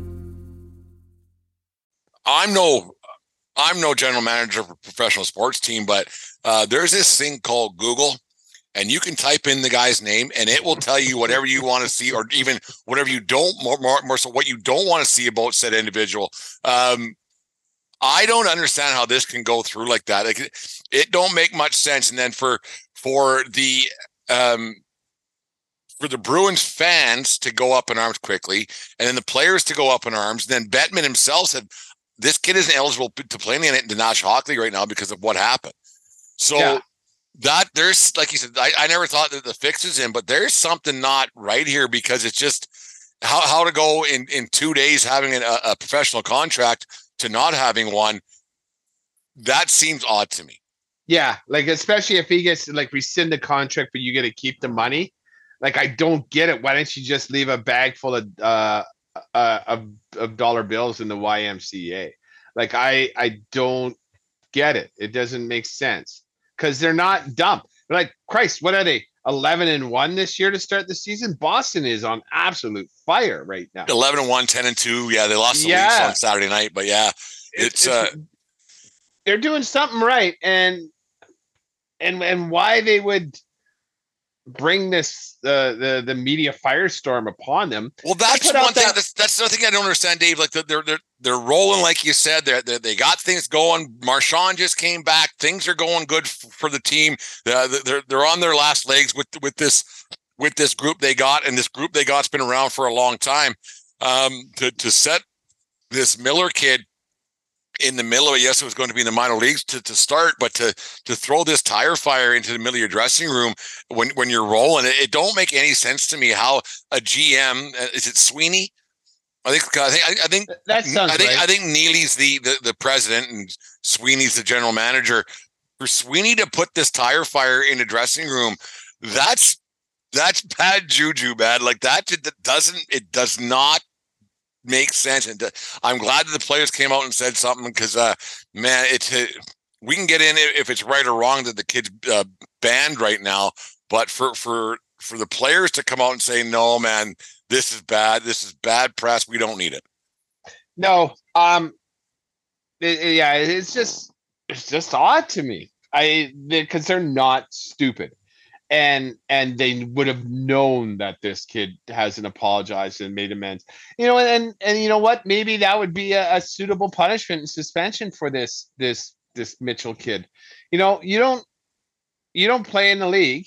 I'm no I'm no general manager a professional sports team, but uh, there's this thing called Google, and you can type in the guy's name, and it will tell you whatever you want to see, or even whatever you don't more more, more so what you don't want to see about said individual. Um, I don't understand how this can go through like that. Like, it, it don't make much sense. And then for for the um, for the Bruins fans to go up in arms quickly, and then the players to go up in arms. And then Bettman himself said, "This kid isn't eligible to play in the National Hockey League right now because of what happened." So Yeah. that there's like you said, I, I never thought that the fix is in, but there's something not right here because it's just how how to go in in two days having a, a professional contract to not having one. That seems odd to me. Yeah, like especially if he gets like rescind the contract, but you get to keep the money. Like I don't get it. Why don't you just leave a bag full of uh, uh of, of dollar bills in the YMCA? Like I I don't get it. It doesn't make sense because they're not dumb. They're like Christ, what are they? Eleven and one this year to start the season. Boston is on absolute fire right now. 11 and 1, 10 and 2. Yeah, they lost the Yeah. Leafs on Saturday night, but yeah, it's, uh they're doing something right and and and why they would bring this uh, the the media firestorm upon them Well, that's one thing. that- That's, that's another thing I don't understand, Dave. Like they're they're they're rolling, like you said. They're, they they got things going. Marchand just came back. Things are going good f- for the team. Uh, they're they're on their last legs with with this with this group they got, and this group they got's been around for a long time. Um, to to set this Miller kid in the middle of it, yes, it was going to be in the minor leagues to, to start, but to to throw this tire fire into the middle of your dressing room when when you're rolling, it, it don't make any sense to me how a GM uh, is it Sweeney? I think I think I, think that sounds I think right. I think Neely's the, the the president and Sweeney's the general manager. For Sweeney to put this tire fire in a dressing room, that's that's bad juju, bad. Like that, that doesn't it does not make sense. And uh, I'm glad that the players came out and said something because, uh, man, it's uh, we can get in if it's right or wrong that the kid's uh, banned right now, but for for for the players to come out and say no, man, this is bad. This is bad press. We don't need it. no um it- yeah it's just it's just odd to me i because they're not stupid and and they would have known that this kid hasn't apologized and made amends. You know and and you know what? Maybe that would be a, a suitable punishment and suspension for this this this mitchell kid. You know you don't you don't play in the league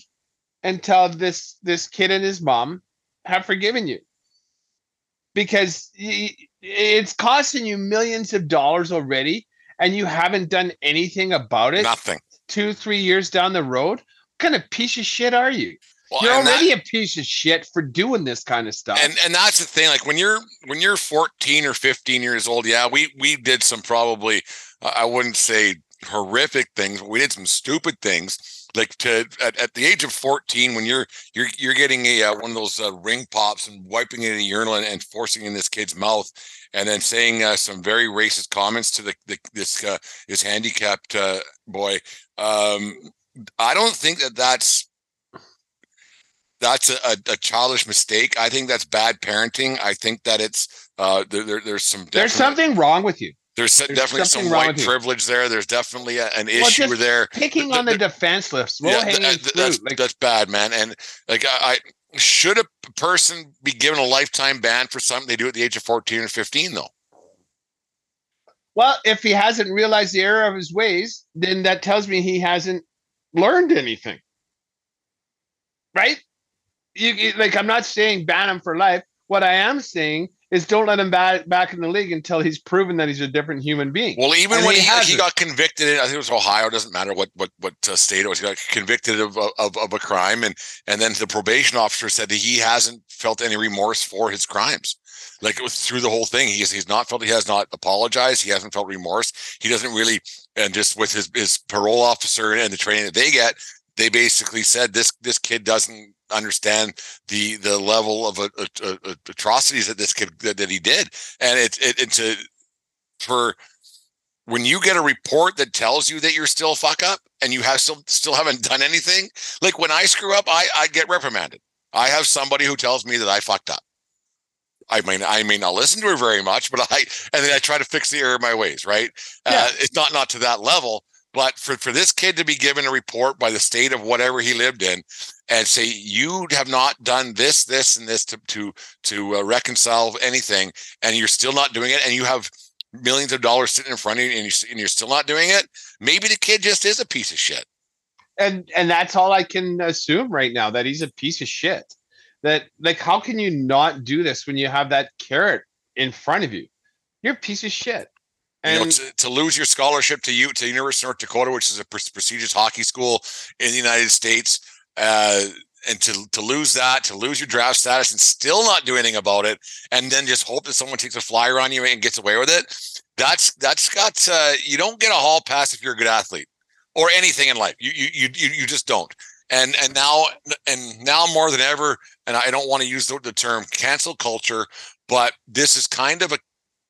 until this this kid and his mom have forgiven you. Because it's costing you millions of dollars already and you haven't done anything about it Nothing. two three years down the road kind of piece of shit are you? Well, you're and that- already a piece of shit for doing this kind of stuff. And and that's the thing like when you're when you're 14 or 15 years old yeah we we did some probably uh, i wouldn't say horrific things but we did some stupid things. Like to at, at the age of 14 when you're you're you're getting a uh, one of those uh, ring pops and wiping it in a urinal and, and forcing in this kid's mouth and then saying uh, some very racist comments to the, the this uh, this handicapped uh, boy um i don't think that that's that's a, a, childish mistake. I think that's bad parenting. I think that it's uh, there, there, there's some there's something wrong with you there's, there's definitely some white privilege there. There's definitely a, an Well, issue there. picking th- on the th- defenseless low Yeah, hanging th- th- that's like that's bad, man. And like I, I should a person be given a lifetime ban for something they do at the age of 14 or 15 though. well if he hasn't realized the error of his ways then that tells me he hasn't learned anything right you like i'm not saying ban him for life what i am saying is don't let him back back in the league until he's proven that he's a different human being Well, even And when he he, he got convicted, in, I think it was Ohio. Doesn't matter what what what uh, state it was. He got convicted of, of of a crime, and and then the probation officer said that he hasn't felt any remorse for his crimes. Like it was through the whole thing, he's he's not felt he has not apologized. He hasn't felt remorse. He doesn't really, and just with his his parole officer and the training that they get, they basically said this this kid doesn't understand the the level of uh, uh, uh, atrocities that this kid that, that he did, and it's it, it's a for when you get a report that tells you that you're still fuck up and you have still still haven't done anything like when i screw up i i get reprimanded i have somebody who tells me that i fucked up i mean i may not listen to her very much but i and then i try to fix the error of my ways right? Uh, it's not not to that level but for for this kid to be given a report by the state of whatever he lived in and say you have not done this this and this to to to uh, reconcile anything and you're still not doing it and you have millions of dollars sitting in front of you and you're, and you're still not doing it maybe the kid just is a piece of shit. And and that's all i can assume right now that he's a piece of shit that like how can you not do this when you have that carrot in front of you? You're a piece of shit. you know, And to, to lose your scholarship to you to University of North Dakota, which is a prestigious hockey school in the United States, uh, and to to lose that, to lose your draft status, and still not do anything about it, and then just hope that someone takes a flyer on you and gets away with it. That's that's got uh, you don't get a hall pass if you're a good athlete or anything in life. You you you you just don't. And and now and now more than ever, and I don't want to use the, the term cancel culture, but this is kind of a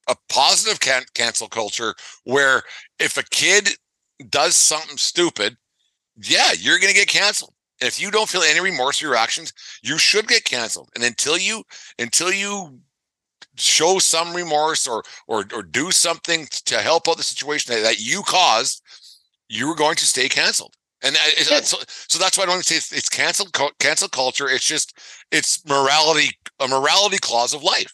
a positive can- cancel culture where if a kid does something stupid, yeah, you're going to get canceled. And if you don't feel any remorse for your actions, you should get canceled. And until you until you show some remorse or or or do something to help out the situation that, that you caused, you're going to stay canceled. And I- it's, Yeah. so, so that's why I don't want to say it's, it's cancel cancel culture. It's just it's morality a morality clause of life.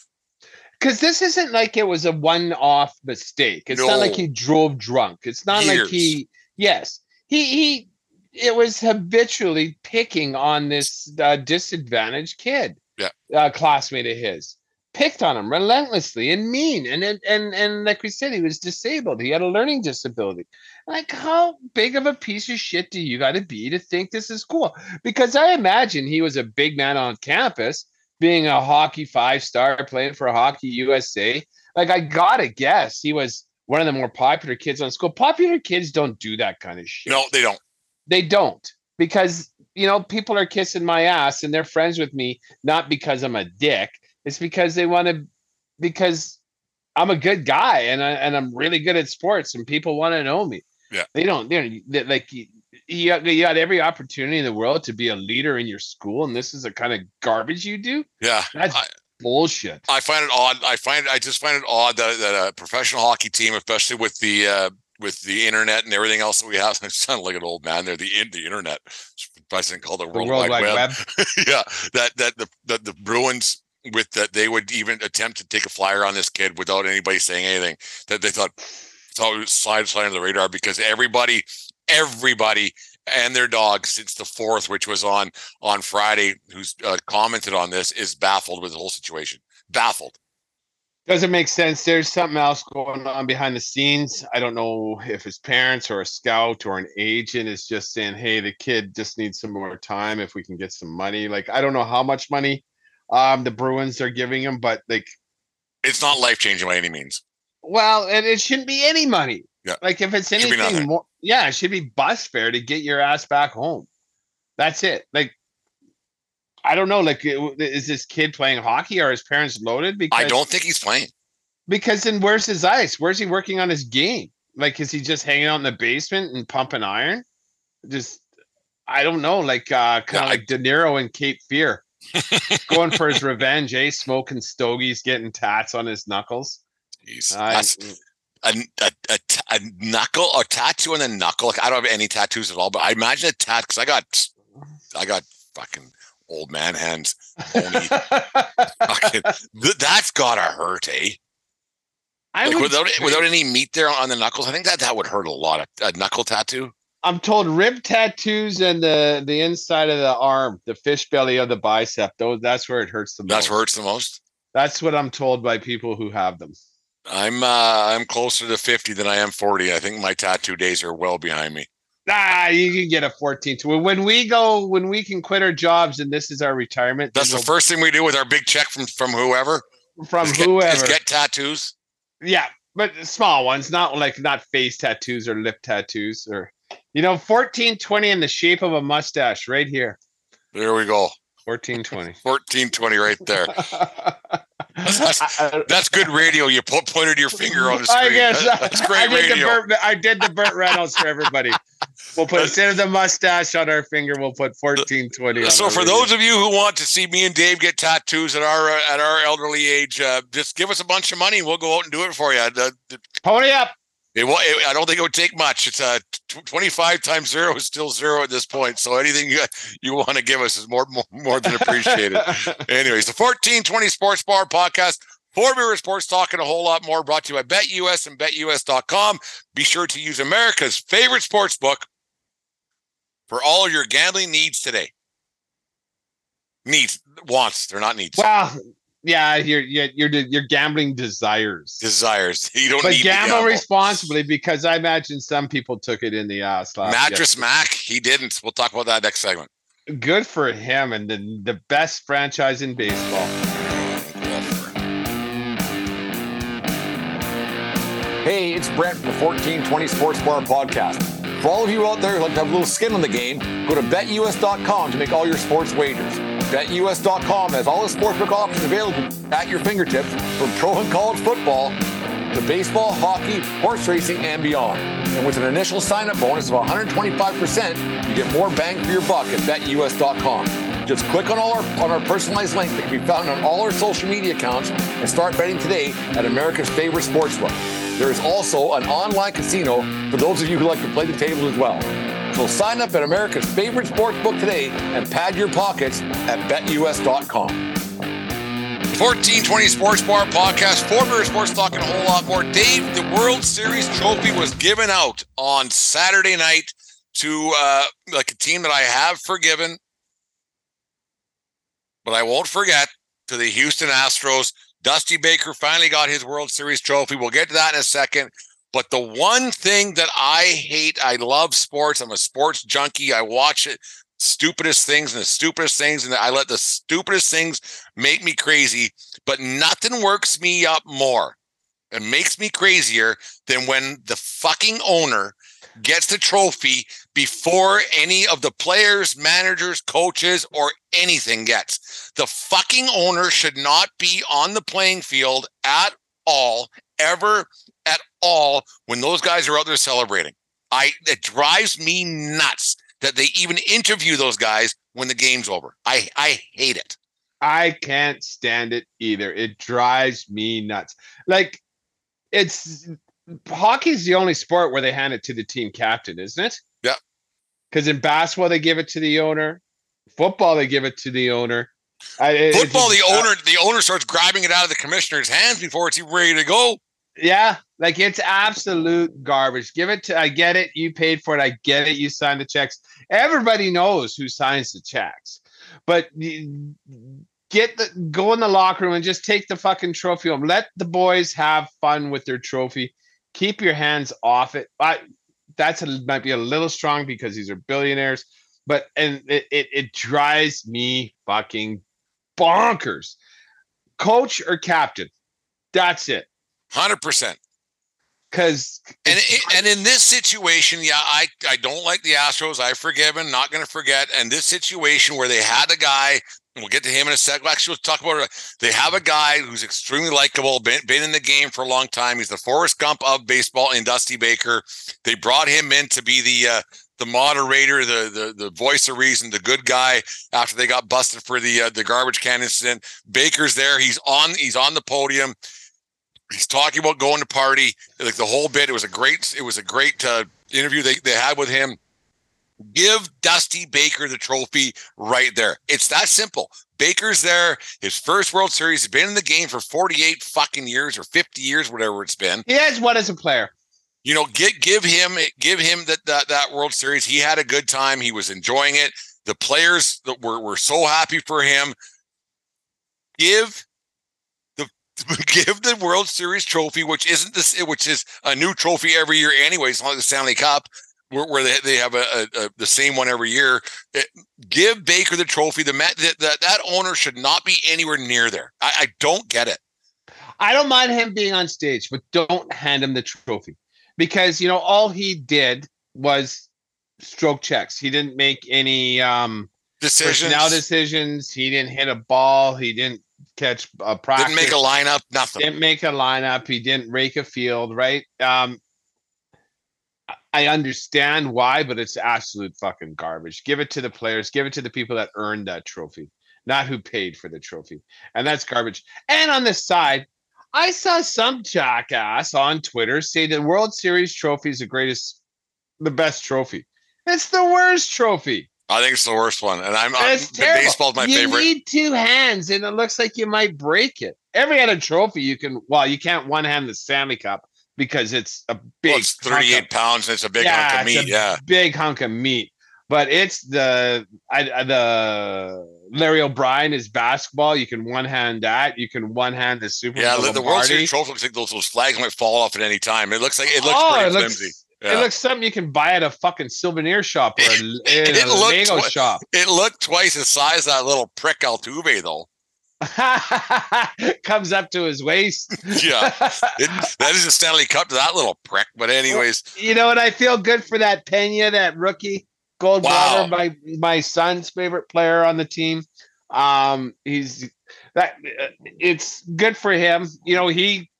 because this isn't like it was a one-off mistake. It's not like he drove drunk. It's not like he. Yes, he he. It was habitually picking on this uh, disadvantaged kid. Yeah. uh, classmate of his picked on him relentlessly and mean, and and and and like we said, he was disabled. He had a learning disability. Like, how big of a piece of shit do you got to be to think this is cool? Because I imagine he was a big man on campus being a hockey five star playing for Hockey USA. Like I gotta guess he was one of the more popular kids on school. Popular kids don't do that kind of shit. No, they don't. They don't because you know people are kissing my ass and they're friends with me not because I'm a dick. It's because they want to because I'm a good guy and I, and I'm really good at sports and people want to know me. Yeah. They don't. They don't like you. You got, every opportunity in the world to be a leader in your school, and this is the kind of garbage you do. Yeah. That's I- bullshit. I find it odd. I find I just find it odd that, that a professional hockey team, especially with the uh, with the internet and everything else that we have, I sound like an old man there. The in the internet, president called the The World, World Wide, Wide Web. Web. yeah, that that the, the the Bruins with that they would even attempt to take a flyer on this kid without anybody saying anything. That they thought thought it would slide slide under the radar because everybody everybody and their dog since the fourth, which was on on Friday, who's uh, commented on this, is baffled with the whole situation. Baffled. Doesn't make sense. There's something else going on behind the scenes. I don't know if his parents or a scout or an agent is just saying, "Hey, the kid just needs some more time. If we can get some money, like I don't know how much money um the Bruins are giving him, but like, It's not life changing by any means. Well, and it shouldn't be any money. Yeah. Like if it's anything more, yeah, it should be bus fare to get your ass back home. That's it. Like. I don't know. Like, is this kid playing hockey? Are his parents loaded? Because I don't think he's playing. Because then where's his ice? Where's he working on his game? Like, is he just hanging out in the basement and pumping iron? Just, I don't know. Like, uh, kind Yeah, of I- like De Niro in Cape Fear, going for his revenge, eh? Smoking stogies, getting tats on his knuckles. He's I- that's a, a, a, t- a knuckle, a tattoo on the knuckle. Like I don't have any tattoos at all, but I imagine a tat because I got, I got fucking old man hands. Fucking, th- that's gotta hurt, eh? I Like without say- without any meat there on the knuckles, I think that that would hurt a lot. A, a knuckle tattoo. I'm told rib tattoos and the the inside of the arm, the fish belly of the bicep. Those that's where it hurts the most. That's where it hurts the most. That's what I'm told by people who have them. I'm uh I'm closer to 50 than I am 40. I think my tattoo days are well behind me. Ah, you can get a 14 to when we go when we can quit our jobs and this is our retirement. That's the first thing we do with our big check from from whoever. from is get, whoever. Is get tattoos. yeah, but small ones, not like not face tattoos or lip tattoos or you know 14 20 in the shape of a mustache right here. There we go. 14 20. 1420 right there. That's, I- that's good radio. You po- pointed your finger on the screen. I guess that's great I did radio. The Burt, I did the Burt Reynolds for everybody. We'll put instead of the mustache on our finger, we'll put 1420. on So for radio. those of you who want to see me and Dave get tattoos at our uh, at our elderly age, uh, just give us a bunch of money and we'll go out and do it for you. Uh, pony up. It, wa- it, I don't think it would take much. It's uh, tw 25 times zero is still zero at this point. So anything you, you want to give us is more more, more than appreciated. Anyways, the 1420 Sports Bar podcast, Four Beer Sports Talk, and a whole lot more brought to you by BetUS and BetUS.com. Be sure to use America's favorite sports book for all your gambling needs today. Needs wants. They're not needs. Well, yeah, you're you're you're, you're gambling desires. Desires. You don't but need to gamble, gamble. responsibly because I imagine some people took it in the uh, ass. last Mattress year. Mack. He didn't. We'll talk about that next segment. Good for him and the, the best franchise in baseball. Hey, it's Brent from the 1420 Sports Bar Podcast. For all of you out there who like to have a little skin in the game, go to betus.com to make all your sports wagers. BetUS.com has all the sportsbook options available at your fingertips from pro and college football to baseball, hockey, horse racing, and beyond. And with an initial sign-up bonus of 125%, you get more bang for your buck at BetUS.com. Just click on all our on our personalized link that can be found on all our social media accounts and start betting today at America's favorite sportsbook. There is also an online casino for those of you who like to play the table as well. So sign up at America's favorite sportsbook today and pad your pockets at betus.com. 1420 Sports Bar Podcast, former sports talk a whole lot more. Dave, the World Series trophy was given out on Saturday night to uh, like a team that I have forgiven, but I won't forget to the Houston Astros. Dusty Baker finally got his World Series trophy. We'll get to that in a second. But the one thing that I hate, I love sports. I'm a sports junkie. I watch it, stupidest things and the stupidest things, and I let the stupidest things make me crazy. But nothing works me up more and makes me crazier than when the fucking owner gets the trophy before any of the players, managers, coaches, or anything gets. The fucking owner should not be on the playing field at all, ever at all, when those guys are out there celebrating. I it drives me nuts that they even interview those guys when the game's over. I I hate it. I can't stand it either. It drives me nuts. Like it's hockey's the only sport where they hand it to the team captain, isn't it? Yeah. Because in basketball they give it to the owner, football they give it to the owner. I, it- it Football, the uh, owner the owner starts grabbing it out of the commissioner's hands before it's even ready to go. Yeah, like it's absolute garbage. Give it to I get it. You paid for it. I get it. You signed the checks. Everybody knows who signs the checks. But get the go in the locker room and just take the fucking trophy home. Let the boys have fun with their trophy. Keep your hands off it. I that's a, might be a little strong because these are billionaires, but and it, it it drives me fucking bonkers. Coach or captain, that's it. Hundred percent. Because And it, and in this situation, yeah, I I don't like the Astros. I forgive him. Not going to forget. And this situation where they had a guy, and we'll get to him in a sec. Actually, we'll talk about it. They have a guy who's extremely likable, been, been in the game for a long time. He's the Forrest Gump of baseball in Dusty Baker. They brought him in to be the uh, the moderator, the, the the voice of reason, the good guy. After they got busted for the uh, the garbage can incident, Baker's there. He's on. He's on the podium. He's talking about going to party. Like the whole bit. It was a great. It was a great uh, interview they, they had with him. Give Dusty Baker the trophy right there. It's that simple. Baker's there. His first World Series. He's been in the game for 48 fucking years or 50 years, whatever it's been. he has one as a player. You know, give give him give him that that that World Series. He had a good time. He was enjoying it. The players that were were so happy for him. Give give the World Series trophy, which isn't this, which is a new trophy every year anyway. It's not like the Stanley Cup, where, where they, they have a, a, a the same one every year. It- give Baker the trophy. The that that that owner should not be anywhere near there. I, I don't get it. I don't mind him being on stage, but don't hand him the trophy because you know all he did was stroke checks. He didn't make any um Decisions personnel decisions. He didn't hit a ball. He didn't catch a practice. didn't make a lineup. Nothing. Didn't make a lineup. He didn't rake a field. Right. Um. I- I understand why, but it's absolute fucking garbage. Give it to the players. Give it to the people that earned that trophy, not who paid for the trophy. And that's garbage. And on the side, I saw some jackass on Twitter say the World Series trophy is the greatest, the best trophy. It's the worst trophy. I think it's the worst one, and I'm, I'm terrible. baseball's my you favorite. need two hands, and it looks like you might break it. Every other trophy you can. Well, you can't one hand the Stanley Cup because it's a big. well, it's hunk of- 38 pounds and it's a big yeah, hunk of meat. Yeah. big hunk of meat. but it's the I, the Larry O'Brien is basketball. You can one hand that. You can one hand the Super. Yeah, Bowl the, the World Series trophy looks like those, those flags might fall off at any time. It looks like it looks Oh, pretty it looks- flimsy. Yeah. It looks something you can buy at a fucking souvenir shop or a, in It a looked Lego twi- shop. It looked twice the size of that little prick Altuve, though. Comes up to his waist. Yeah, it, that is a Stanley Cup to that little prick. But anyways, You know what? I feel good for that Pena, that rookie gold Wow. my my son's favorite player on the team. Um, he's that. uh, It's good for him. You know, he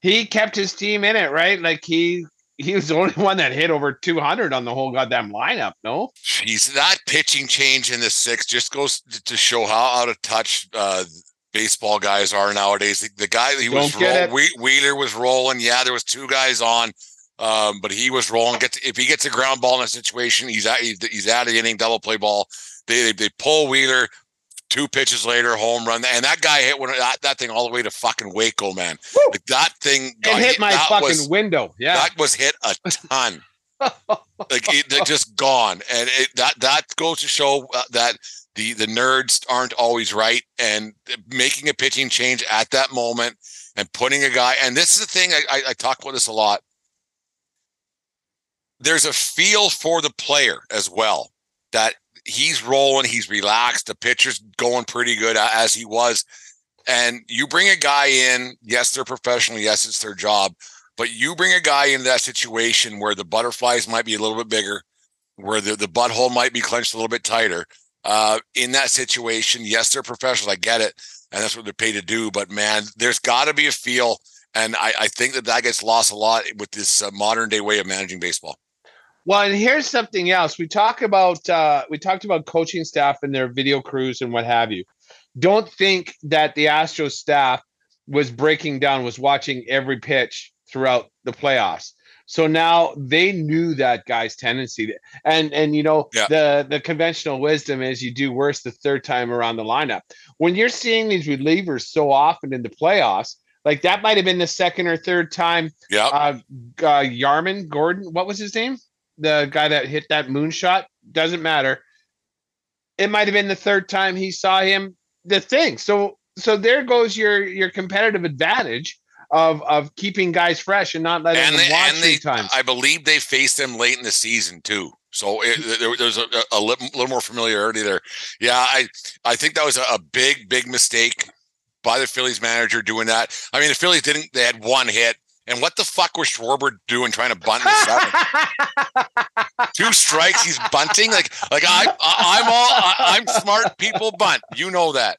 he kept his team in it, right? Like he he was the only one that hit over 200 on the whole goddamn lineup. No, Jeez, that pitching change in the six just goes to- show how out of touch uh, baseball guys are nowadays. The, the guy he was Don't get roll, Whe- Wheeler was rolling. Yeah, there was two guys on, um, but he was rolling. Gets if he gets a ground ball in a situation, he's at he's, he's at the inning double play ball. They, they they pull Wheeler. Two pitches later, home run, and that guy hit one that, that thing all the way to fucking Waco, man. Like that thing it got hit my fucking was- window. Yeah, that was hit a ton. like it, they're just gone, and it, that that goes to show uh, that the the nerds aren't always right, and making a pitching change at that moment and putting a guy. And this is the thing I, I, I talk about this a lot. There's a feel for the player as well that he's rolling, he's relaxed, the pitcher's going pretty good as he was. And you bring a guy in, yes, they're professional, yes, it's their job, but you bring a guy into that situation where the butterflies might be a little bit bigger, where the, the butthole might be clenched a little bit tighter. Uh, in that situation, yes, they're professionals. I get it. And that's what they're paid to do. But man, there's got to be a feel. And I, I think that that gets lost a lot with this uh, modern day way of managing baseball. Well, and here's something else. We talk about uh, we talked about coaching staff and their video crews and what have you. Don't think that the Astros staff was breaking down, was watching every pitch throughout the playoffs. So now they knew that guy's tendency, and and you know Yeah. the the conventional wisdom is you do worse the third time around the lineup. When you're seeing these relievers so often in the playoffs, like that might have been the second or third time Yeah. uh, uh Yarman Gordon, what was his name? The guy that hit that moonshot doesn't matter. It might have been the third time he saw him. The thing. So so there goes your your competitive advantage of of keeping guys fresh and not letting and them they, watch and they, times. I believe they faced them late in the season too. So it, hmm. there, there's a, a, li- little more familiarity there. Yeah, I I think that was a, a big big mistake by the Phillies manager doing that. I mean, the Phillies didn't. They had one hit, and what the fuck was Schwarber doing trying to bunt in the seventh? Two strikes, he's bunting. Like like I, I I'm all I, I'm smart. People bunt. You know that.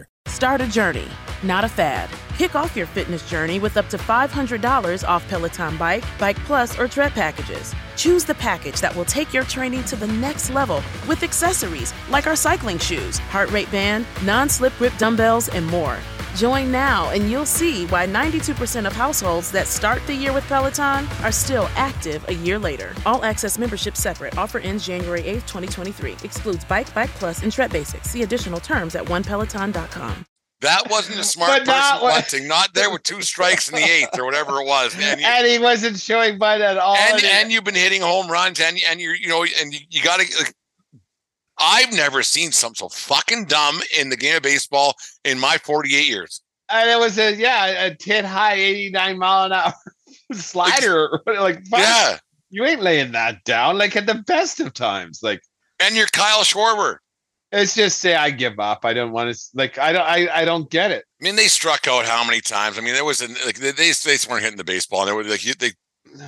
Start a journey, not a fad. Kick off your fitness journey with up to $500 off Peloton Bike, Bike Plus, or Tread packages. Choose the package that will take your training to the next level with accessories like our cycling shoes, heart rate band, non slip grip dumbbells, and more. Join now and you'll see why 92% of households that start the year with Peloton are still active a year later. All access membership separate. Offer ends January 8th, 2023. Excludes Bike, Bike Plus, and Tread Basics. See additional terms at onepeloton.com. That wasn't a smart person not bunting. Not there with two strikes in the eighth or whatever it was. And you, and he wasn't showing butt at all. and, and you've been hitting home runs and and you're you know and you, you got to like, I've never seen something so fucking dumb in the game of baseball in my 48 years. and it was a yeah a tit high 89 mile an hour slider like fuck, Yeah. you ain't laying that down like at the best of times like And you're Kyle Schwarber. It's just say i give up i don't want to like i don't i, I don't get it I mean, they struck out how many times? I mean, there was an, like they they weren't hitting the baseball. And They were like you- they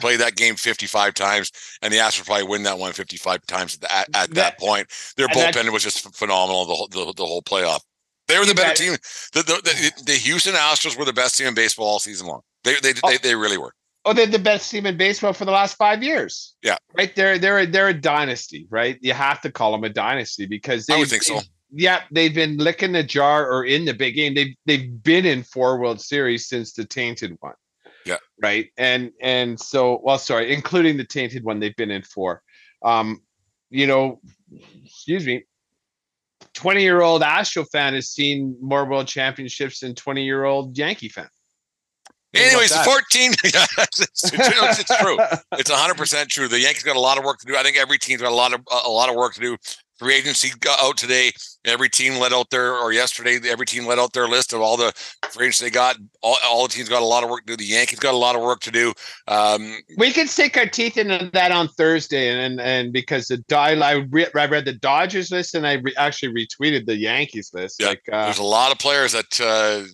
played that game 55 times, and the Astros probably win that one 55 times at, the, at, at that, That- point. Their that- bullpen was just phenomenal the whole the, the whole playoff. They were the better bet. team. The, the, the, the Houston Astros were the best team in baseball all season long. They they, Oh. they, they really were. Oh, they're the best team in baseball for the last five years. Yeah. right. They're they're they're a dynasty, right? You have to call them a dynasty because they I would think so. Yeah, they've been licking the jar or in the big game. They've they've been in four World Series since the tainted one. Yeah. Right. And and so well, sorry, including the tainted one, they've been in four. Um, you know, excuse me. 20 year old Astro fan has seen more world championships than 20 year old Yankee fan. Anyways, the 14. Yeah, it's, it's, it's, it's true. It's 100 percent true. The Yankees got a lot of work to do. I think every team's got a lot of a lot of work to do. Free agency got out today. Every team let out their or yesterday. Every team let out their list of all the free agents they got. All, all the teams got a lot of work to do. The Yankees got a lot of work to do. Um, we can stick our teeth into that on Thursday, and and, and because the I, I, re- I read the Dodgers list, and I re- actually retweeted the Yankees list. Yeah, like, uh, there's a lot of players that. Uh,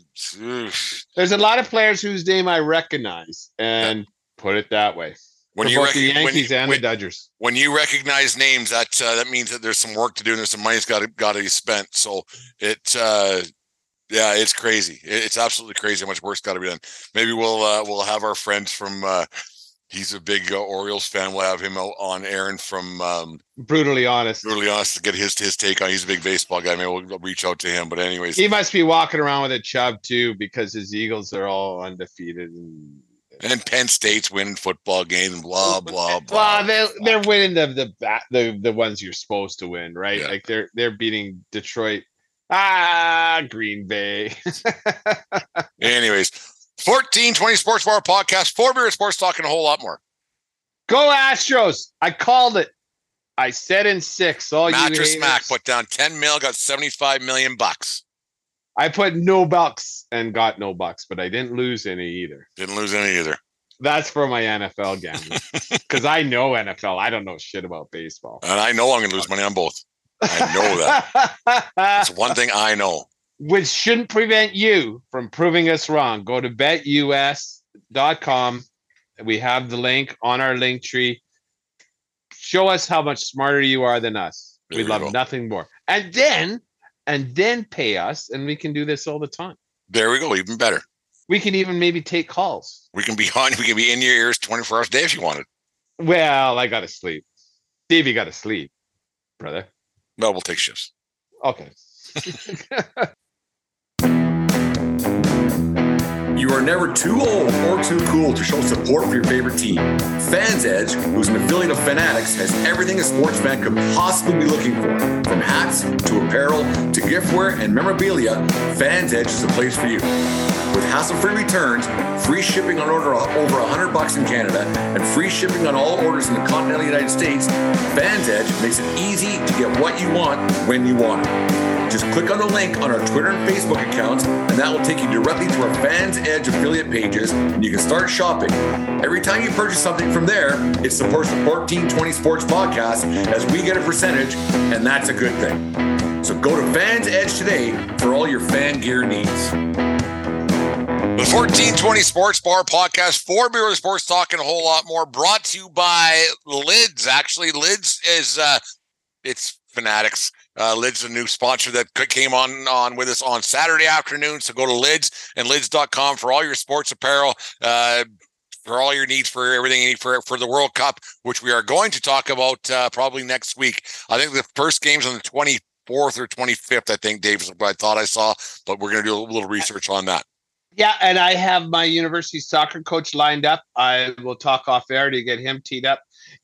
there's a lot of players whose name I recognize, and put it that way. When you, rec- the when, Yankees you, and when, the Dodgers. when you recognize names, that uh, that means that there's some work to do and there's some money's got to got to be spent. So it, uh, yeah, it's crazy. It- it's absolutely crazy how much work's got to be done. Maybe we'll uh, we'll have our friends from. Uh, he's a big uh, Orioles fan. We'll have him on Aaron from um, Brutally honest. Brutally Honest to get his his take on. He's a big baseball guy. Maybe we'll reach out to him. But anyways, He must be walking around with a chub too, because his Eagles are all undefeated. And, and Penn State's winning football games. Blah blah blah. well, they're they're winning the the bat the the ones you're supposed to win, right? Yeah. Like they're they're beating Detroit. Ah, Green Bay. Anyways, 1420 Sports Bar Podcast, four beer sports talk, and a whole lot more. Go Astros! I called it. I said in six. All Mattress you Mack put down 10 mil, got 75 million bucks. I put no bucks and got no bucks, but I didn't lose any either. Didn't lose any either. That's for my NFL gambling because I know NFL. I don't know shit about baseball. And I know I'm going to lose money on both. I know that. That's one thing I know. Which shouldn't prevent you from proving us wrong. Go to betus.com. We have the link on our link tree. Show us how much smarter you are than us. There We love go. nothing more. And then, and then pay us, and we can do this all the time. There we go. Even better. We can even maybe take calls. We can be on. We can be in your ears 24 hours a day if you wanted. Well, I gotta sleep. Davey gotta sleep, brother. No, we'll take shifts. Okay. You are never too old or too cool to show support for your favorite team. Fans Edge, who's an affiliate of Fanatics, has everything a sports fan could possibly be looking for. From hats to apparel to giftware and memorabilia, Fans Edge is the place for you. With hassle-free returns, free shipping on order over 100 bucks in Canada, and free shipping on all orders in the continental United States, Fans Edge makes it easy to get what you want when you want it. Just click on the link on our Twitter and Facebook accounts, and that will take you directly to our Fans Edge affiliate pages, and you can start shopping. Every time you purchase something from there, it supports the 1420 Sports Podcast as we get a percentage, and that's a good thing. So go to Fans Edge today for all your fan gear needs. The 1420 Sports Bar Podcast, for beer sports talk, and a whole lot more. Brought to you by Lids. Actually, Lids is uh, it's Fanatics. Uh, Lids a new sponsor that came on on with us on Saturday afternoon. So go to Lids and Lids.com for all your sports apparel. Uh, for all your needs for everything you need for for the World Cup, which we are going to talk about uh, probably next week. I think the first game's on the 24th or 25th. I think Dave is what I thought I saw, but we're going to do a little research on that. Yeah, and I have my university soccer coach lined up. I will talk off air to get him teed up.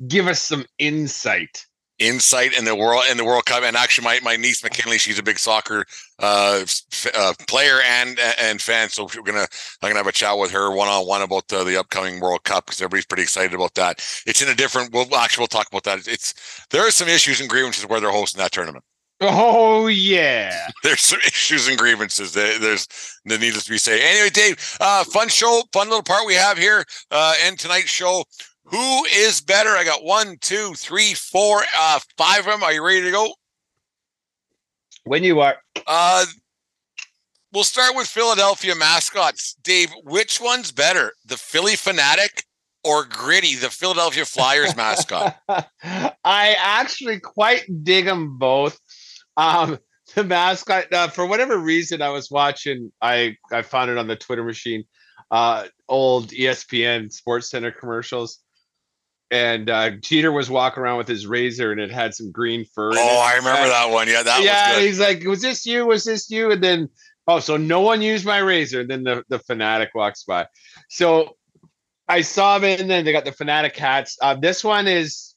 Give us some insight. Insight in the world in the World Cup. And actually, my, my niece McKinley, she's a big soccer uh, f- uh, player and and fan. So we're gonna I'm gonna have a chat with her one on one about the, the upcoming World Cup because everybody's pretty excited about that. It's in a different. We'll actually we'll talk about that. It's there are some issues and grievances where they're hosting that tournament. Oh yeah. There's some issues and grievances. There- There's the needless to be say. Anyway, Dave, uh, fun show, fun little part we have here. Uh, and tonight's show. Who is better? I got one, two, three, four, uh, five of them. Are you ready to go? When you are Uh, we'll start with Philadelphia mascots. Dave, which one's better, the Phillie Phanatic or Gritty, the Philadelphia Flyers mascot? I actually quite dig them both. Um, the mascot, uh, for whatever reason, I was watching. I I found it on the Twitter machine. uh, old ESPN Sports Center commercials. And uh, Jeter was walking around with his razor, and it had some green fur. Oh. I remember And- that one. Yeah, that yeah, he's like, "Was this you? Was this you?" And then, oh, so no one used my razor. And then the the fanatic walks by. So I saw him, and then they got the fanatic hats. Uh, this one is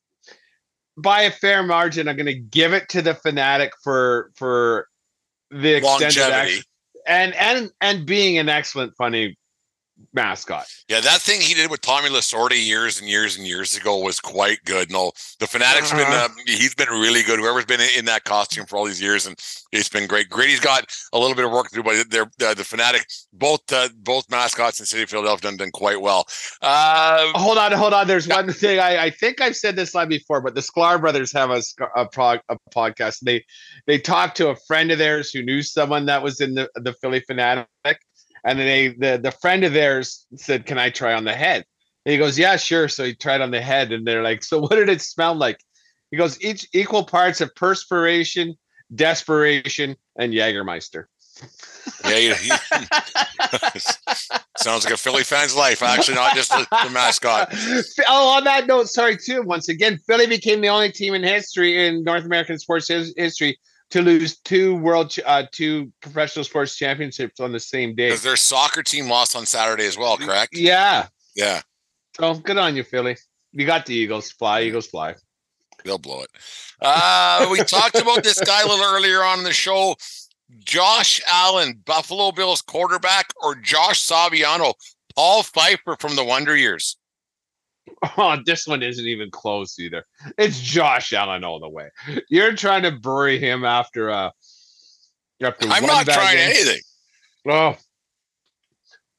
by a fair margin. I'm going to give it to the fanatic for for the extended Longevity. and and and being an excellent funny mascot. Yeah, that thing he did with Tommy Lasorda years and years and years ago was quite good. No, the Phanatic's been Uh-huh. uh, he's been really good. Whoever's been in, in that costume for all these years, and it's been great. Gritty's got a little bit of work to do, but they're uh, the Phanatic. Both uh, both mascots in city of Philadelphia done, done quite well. Uh, Hold on, hold on. There's one thing I, I think I've said this line before, but the Sklar brothers have a a, prog, a podcast. They they talked to a friend of theirs who knew someone that was in the the Phillie Phanatic, and they the the friend of theirs said, "Can I try on the head?" And he goes, "Yeah, sure." So he tried on the head, and they're like, "So what did it smell like?" He goes, "Each equal parts of perspiration, desperation, and Jägermeister." yeah, sounds like a Philly fan's life. Actually, not just the, the mascot. oh, on that note, sorry too. Once again, Philly became the only team in history in North American sports his- history to lose two world, ch- uh, two professional sports championships on the same day. Because their soccer team lost on Saturday as well, correct? Yeah. Yeah, So good on you, Philly. You got the Eagles. Fly, Eagles, fly. they'll blow it. Uh, we talked about this guy a little earlier on the show. Josh Allen, Buffalo Bills quarterback, or Josh Saviano, Paul Pfeiffer from the Wonder Years. Oh, this one isn't even close either. It's Josh Allen all the way. You're trying to bury him after uh after I'm not trying game. anything. Oh,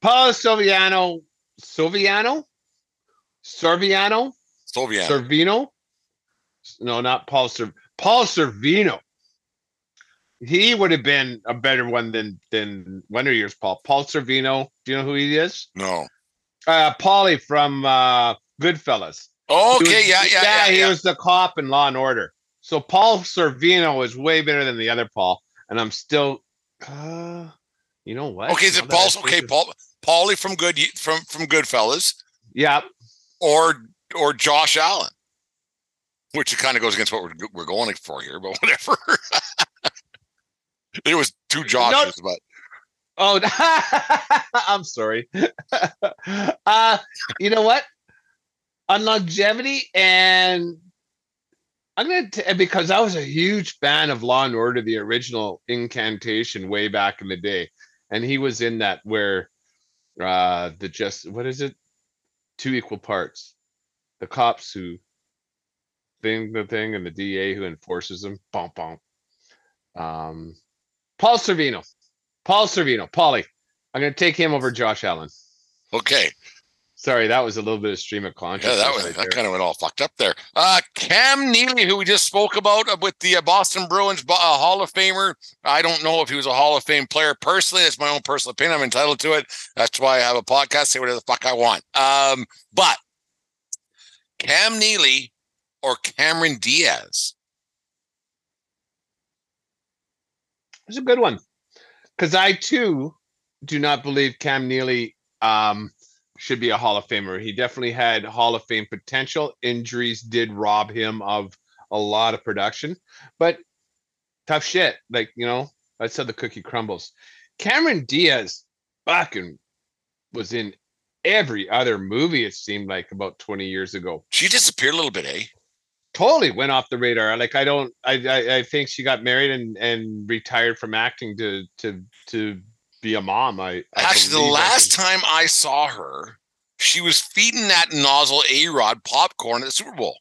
Paul Silviano, Silviano, Serviano, Soviet. Servino. No, not Paul Ser- Paul Sorvino. He would have been a better one than than Wonder Years Paul. Paul Sorvino. Do you know who he is? no. Uh, Paulie from uh, Goodfellas. He Okay, was- yeah, yeah, yeah. He yeah. was the cop in Law and Order. So Paul Sorvino is way better than the other Paul, and I'm still. Uh, you know what? Okay, is it Paul's okay, Paul Paulie from Good from from Goodfellas Yeah, or or Josh Allen? Which kind of goes against what we're we're going for here, but whatever. it was two Joshes, but Oh, I'm sorry. uh, you know what? On longevity, and I'm gonna t- because I was a huge fan of Law and Order, the original incantation way back in the day, and he was in that where uh the just what is it? Two equal parts. The cops who thing the thing and the DA who enforces them. Bump bump. Um, Paul Sorvino. Paul Sorvino, Paulie. I'm going to take him over Josh Allen. okay. Sorry, that was a little bit of stream of consciousness. Yeah, that was right that kind of went all fucked up there. Uh, Cam Neely, who we just spoke about uh, with the uh, Boston Bruins uh, Hall of Famer. I don't know if he was a Hall of Fame player personally. That's my own personal opinion. I'm entitled to it. That's why I have a podcast. Say whatever the fuck I want. Um, but Cam Neely or Cameron Diaz. It's a good one. Because I too do not believe Cam Neely um, should be a Hall of Famer. He definitely had Hall of Fame potential. Injuries did rob him of a lot of production, but tough shit. Like, you know, that's how the cookie crumbles. Cameron Diaz fucking was in every other movie, it seemed like about 20 years ago. She disappeared a little bit, eh? totally went off the radar. Like I don't, I, I, I think she got married and and retired from acting to to to be a mom. I, I Actually, the last time I saw her, she was feeding that nozzle A Rod popcorn at the Super Bowl.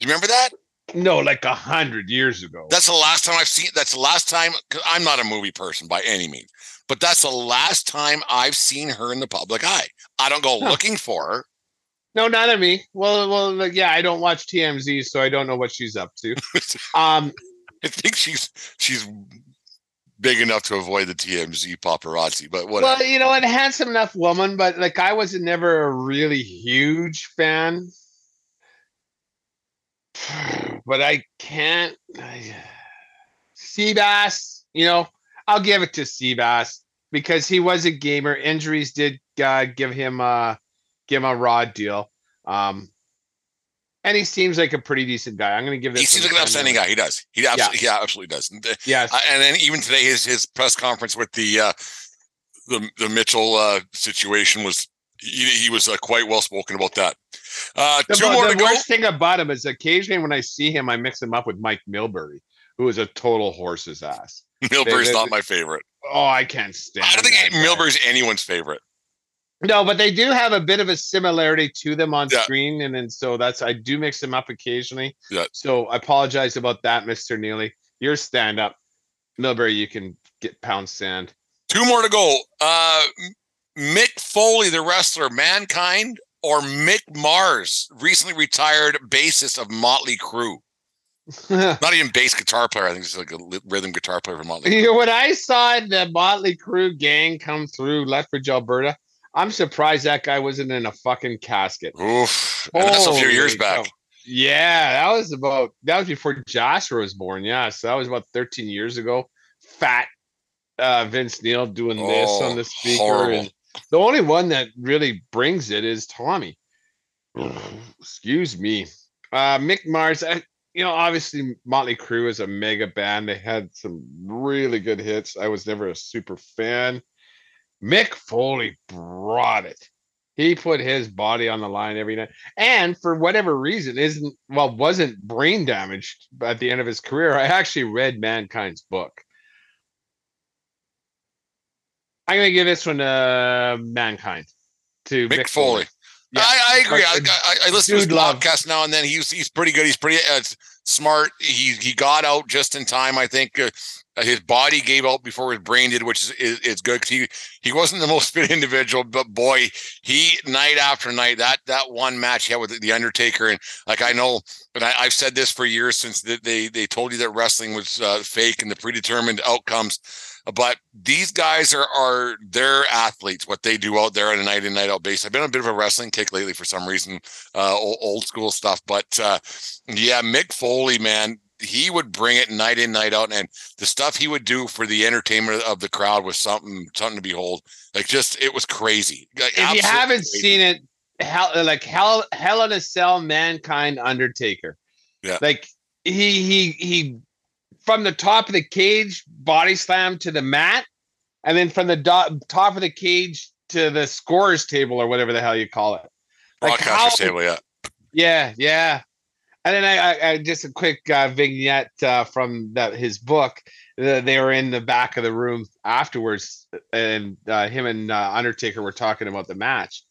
You remember that? no, like a hundred years ago. That's the last time I've seen. That's the last time. Cause I'm not a movie person by any means, but that's the last time I've seen her in the public eye. I don't go Huh. looking for her. no, not at me. Well, well, like, yeah, I don't watch TMZ, so I don't know what she's up to. Um, I think she's she's big enough to avoid the TMZ paparazzi, but whatever. well, you know, a handsome enough woman, but like I was never a really huge fan. But I can't. Seabass, you know, I'll give it to Seabass. because he was a gamer. Injuries did uh, give him a give him a raw deal. Um, and he seems like a pretty decent guy. I'm going to give this. He seems like an outstanding guy. He does. He absolutely, yeah, absolutely does. And, uh, Yes. And then even today, his his press conference with the uh, the the Mitchell uh, situation was he, he was uh, quite well spoken about that. Uh, The, two more the to go. worst thing about him is occasionally when I see him, I mix him up with Mike Milbury, who is a total horse's ass. Milbury's they- not my favorite. Oh, I can't stand. I don't think. Milbury's anyone's favorite. No, but they do have a bit of a similarity to them on Yeah. screen, and then so that's I do mix them up occasionally. Yeah. So I apologize about that, Mister Neely. Your stand up, Milbury. You can get pound sand. Two more to go. Uh, Mick Foley, the wrestler, Mankind, or Mick Mars, recently retired bassist of Motley Crue. Not even bass guitar player. I think he's like a rhythm guitar player from Motley. Crue. When I saw the Motley Crue gang come through Lethbridge, Alberta, I'm surprised that guy wasn't in a fucking casket. Oof. And that's a few years back. cow. Yeah, that was about that was before Joshua was born. Yeah, so that was about 13 years ago. Fat uh, Vince Neil doing this on Oh, the speaker, horrible. and the only one that really brings it is Tommy. Excuse me, uh, Mick Mars. I, you know, obviously Motley Crue is a mega band. They had some really good hits. I was never a super fan. Mick Foley brought it. He put his body on the line every night, and for whatever reason, isn't well wasn't brain damaged at the end of his career. I actually read Mankind's book. I'm gonna give this one uh Mankind to Mick Foley. Yeah. I, I agree. I, I, I listen to his love. podcast now and then. He's he's pretty good. He's pretty uh, smart. He he got out just in time. I think uh, his body gave out before his brain did, which is is, is good because he he wasn't the most fit individual, but boy, he night after night that that one match he had with the Undertaker and like I know, and I, I've said this for years since they they, they told you that wrestling was uh, fake and the predetermined outcomes. But these guys are are they're athletes. What they do out there on a night in night out basis. I've been on a bit of a wrestling kick lately for some reason, uh, old, old school stuff. But uh, yeah, Mick Foley, man, he would bring it night in night out, and the stuff he would do for the entertainment of the crowd was something something to behold. Like just it was crazy. Like, if you haven't crazy. seen it, hell, like hell, Hell in a Cell, Mankind, Undertaker. Yeah. Like he he he from the top of the cage body slam to the mat, and then from the do- top of the cage to the scorers table or whatever the hell you call it. Like broadcaster's table, yeah. yeah, yeah. And then I, I, I just a quick uh, vignette uh, from that his book. Uh, they were in the back of the room afterwards, and uh, him and uh, Undertaker were talking about the match.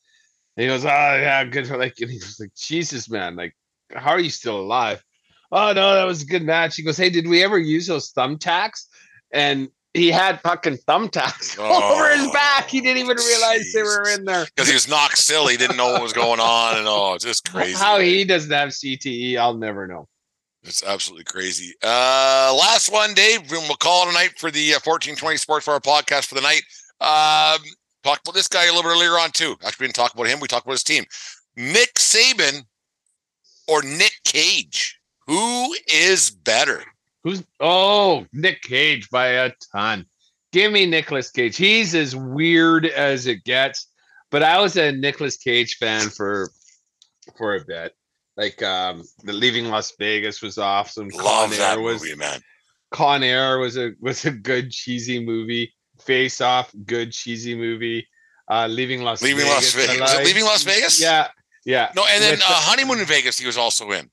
And he goes, "Oh yeah, good." For, like, and he was like, "Jesus, man, like, how are you still alive?" Oh no, that was a good match. He goes, "Hey, did we ever use those thumbtacks?" And he had fucking thumbtacks all over his Oh, back. He didn't even realize they were in there. Because he was knocked silly, didn't know what was going on, and oh, it's just crazy. How he doesn't have CTE, I'll never know. It's absolutely crazy. Uh, last one, Dave. We'll call it a night for the uh, 1420 Sports Bar podcast for the night. Um, talked about this guy a little bit earlier on, too. Actually, we didn't talk about him. We talked about his team. Nick Saban or Nick Cage? Who is better? Who's oh Nick Cage by a ton. Give me Nicolas Cage. He's as weird as it gets. But I was a Nicolas Cage fan for for a bit. Like um the Leaving Las Vegas was awesome. Love Con that Air was movie, man. Con Air was a was a good cheesy movie. Face Off, good cheesy movie. Uh Leaving Las Leaving Vegas. Las Vegas. Was it liked. Leaving Las Vegas? Yeah. Yeah. No, and then uh, Honeymoon in Vegas, he was also in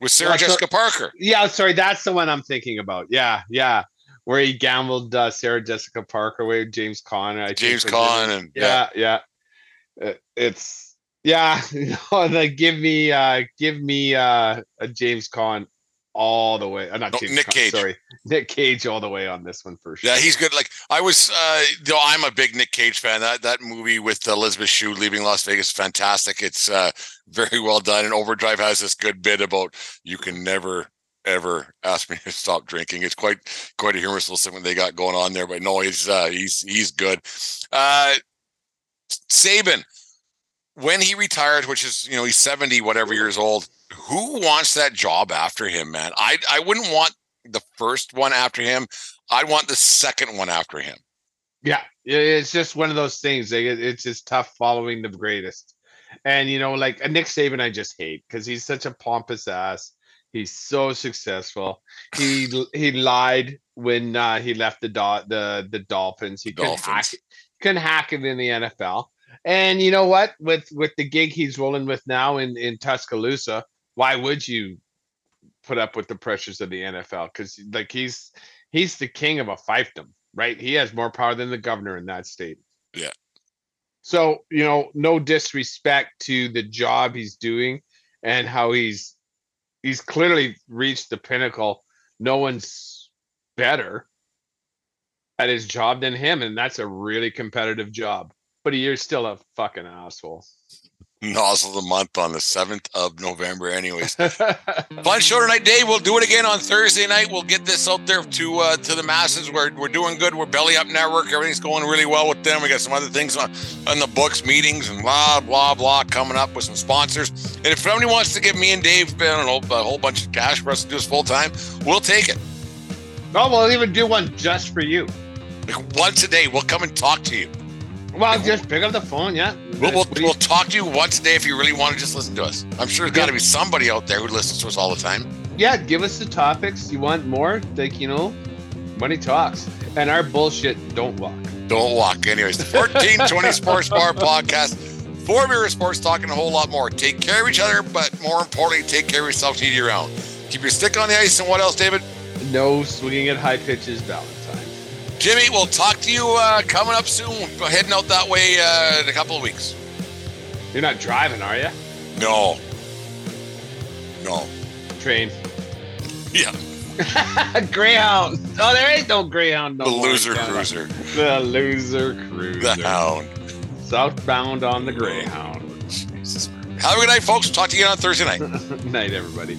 with Sarah Yeah, so- Jessica Parker. Yeah, sorry, that's the one I'm thinking about. Yeah, yeah, where he gambled uh, Sarah Jessica Parker with James Caan. James was Caan in it. and yeah. yeah, yeah. Uh, it's yeah. you know, like give me, uh give me uh a James Caan all the way. Uh, not No, James Nick Cage. Sorry, Nick Cage all the way on this one for sure. Yeah, he's good. Like I was, uh, though I'm a big Nick Cage fan. That that movie with Elizabeth Shue leaving Las Vegas fantastic. It's uh, very well done. And Overdrive has this good bit about you can never ever ask me to stop drinking. It's quite quite a humorous little segment they got going on there. But no, he's uh, he's he's good. Uh, Saban, when he retired, which is you know he's 70 whatever years old. Who wants that job after him, man? I I wouldn't want the first one after him. I'd want the second one after him. Yeah, it's just one of those things. It's just tough following the greatest. And you know, like Nick Saban, I just hate because he's such a pompous ass. He's so successful. He he lied when uh, he left the do- the the Dolphins. He couldn't hack, Dolphins. couldn't hack it in the NFL. And you know what? With with the gig he's rolling with now in in Tuscaloosa, why would you put up with the pressures of the NFL? Because like he's he's the king of a fiefdom, right? He has more power than the governor in that state. Yeah. So, you know, no disrespect to the job he's doing and how he's he's clearly reached the pinnacle. No one's better at his job than him, and that's a really competitive job. But you're still a fucking asshole. Nozzle of the month on the 7th of November, anyways. Fun show tonight, Dave. We'll do it again on Thursday night. We'll get this out there to uh, to the masses. We're, we're doing good. We're Belly Up Network. Everything's going really well with them. We got some other things on, on the books, meetings, and blah, blah, blah coming up with some sponsors. And if somebody wants to give me and Dave I don't know, a whole bunch of cash for us to do this full time, we'll take it. no, we'll even do one just for you. Once a day, we'll come and talk to you. Well, just pick up the phone, yeah. We'll, we'll, we'll talk to you once a day if you really want to just listen to us. I'm sure there's got to be somebody out there who listens to us all the time. yeah, give us the topics. You want more? Like, you know, money talks. And our bullshit don't walk. Don't walk. Anyways, the 1420 Sports Bar podcast. Four beer sports talking a whole lot more. Take care of each other, but more importantly, take care of yourself to year round. Keep your stick on the ice. And what else, David? No swinging at high pitches Valentine's. Jimmy, we'll talk to you uh, coming up soon. We're heading out that way uh, in a couple of weeks. You're not driving, are you? No. No. Train. Yeah. Greyhound. Oh, there ain't no Greyhound. No The more loser Canada. cruiser. The loser cruiser. The hound. Southbound on the Greyhound. Have a good night, folks. Talk to you on Thursday night. Night, everybody.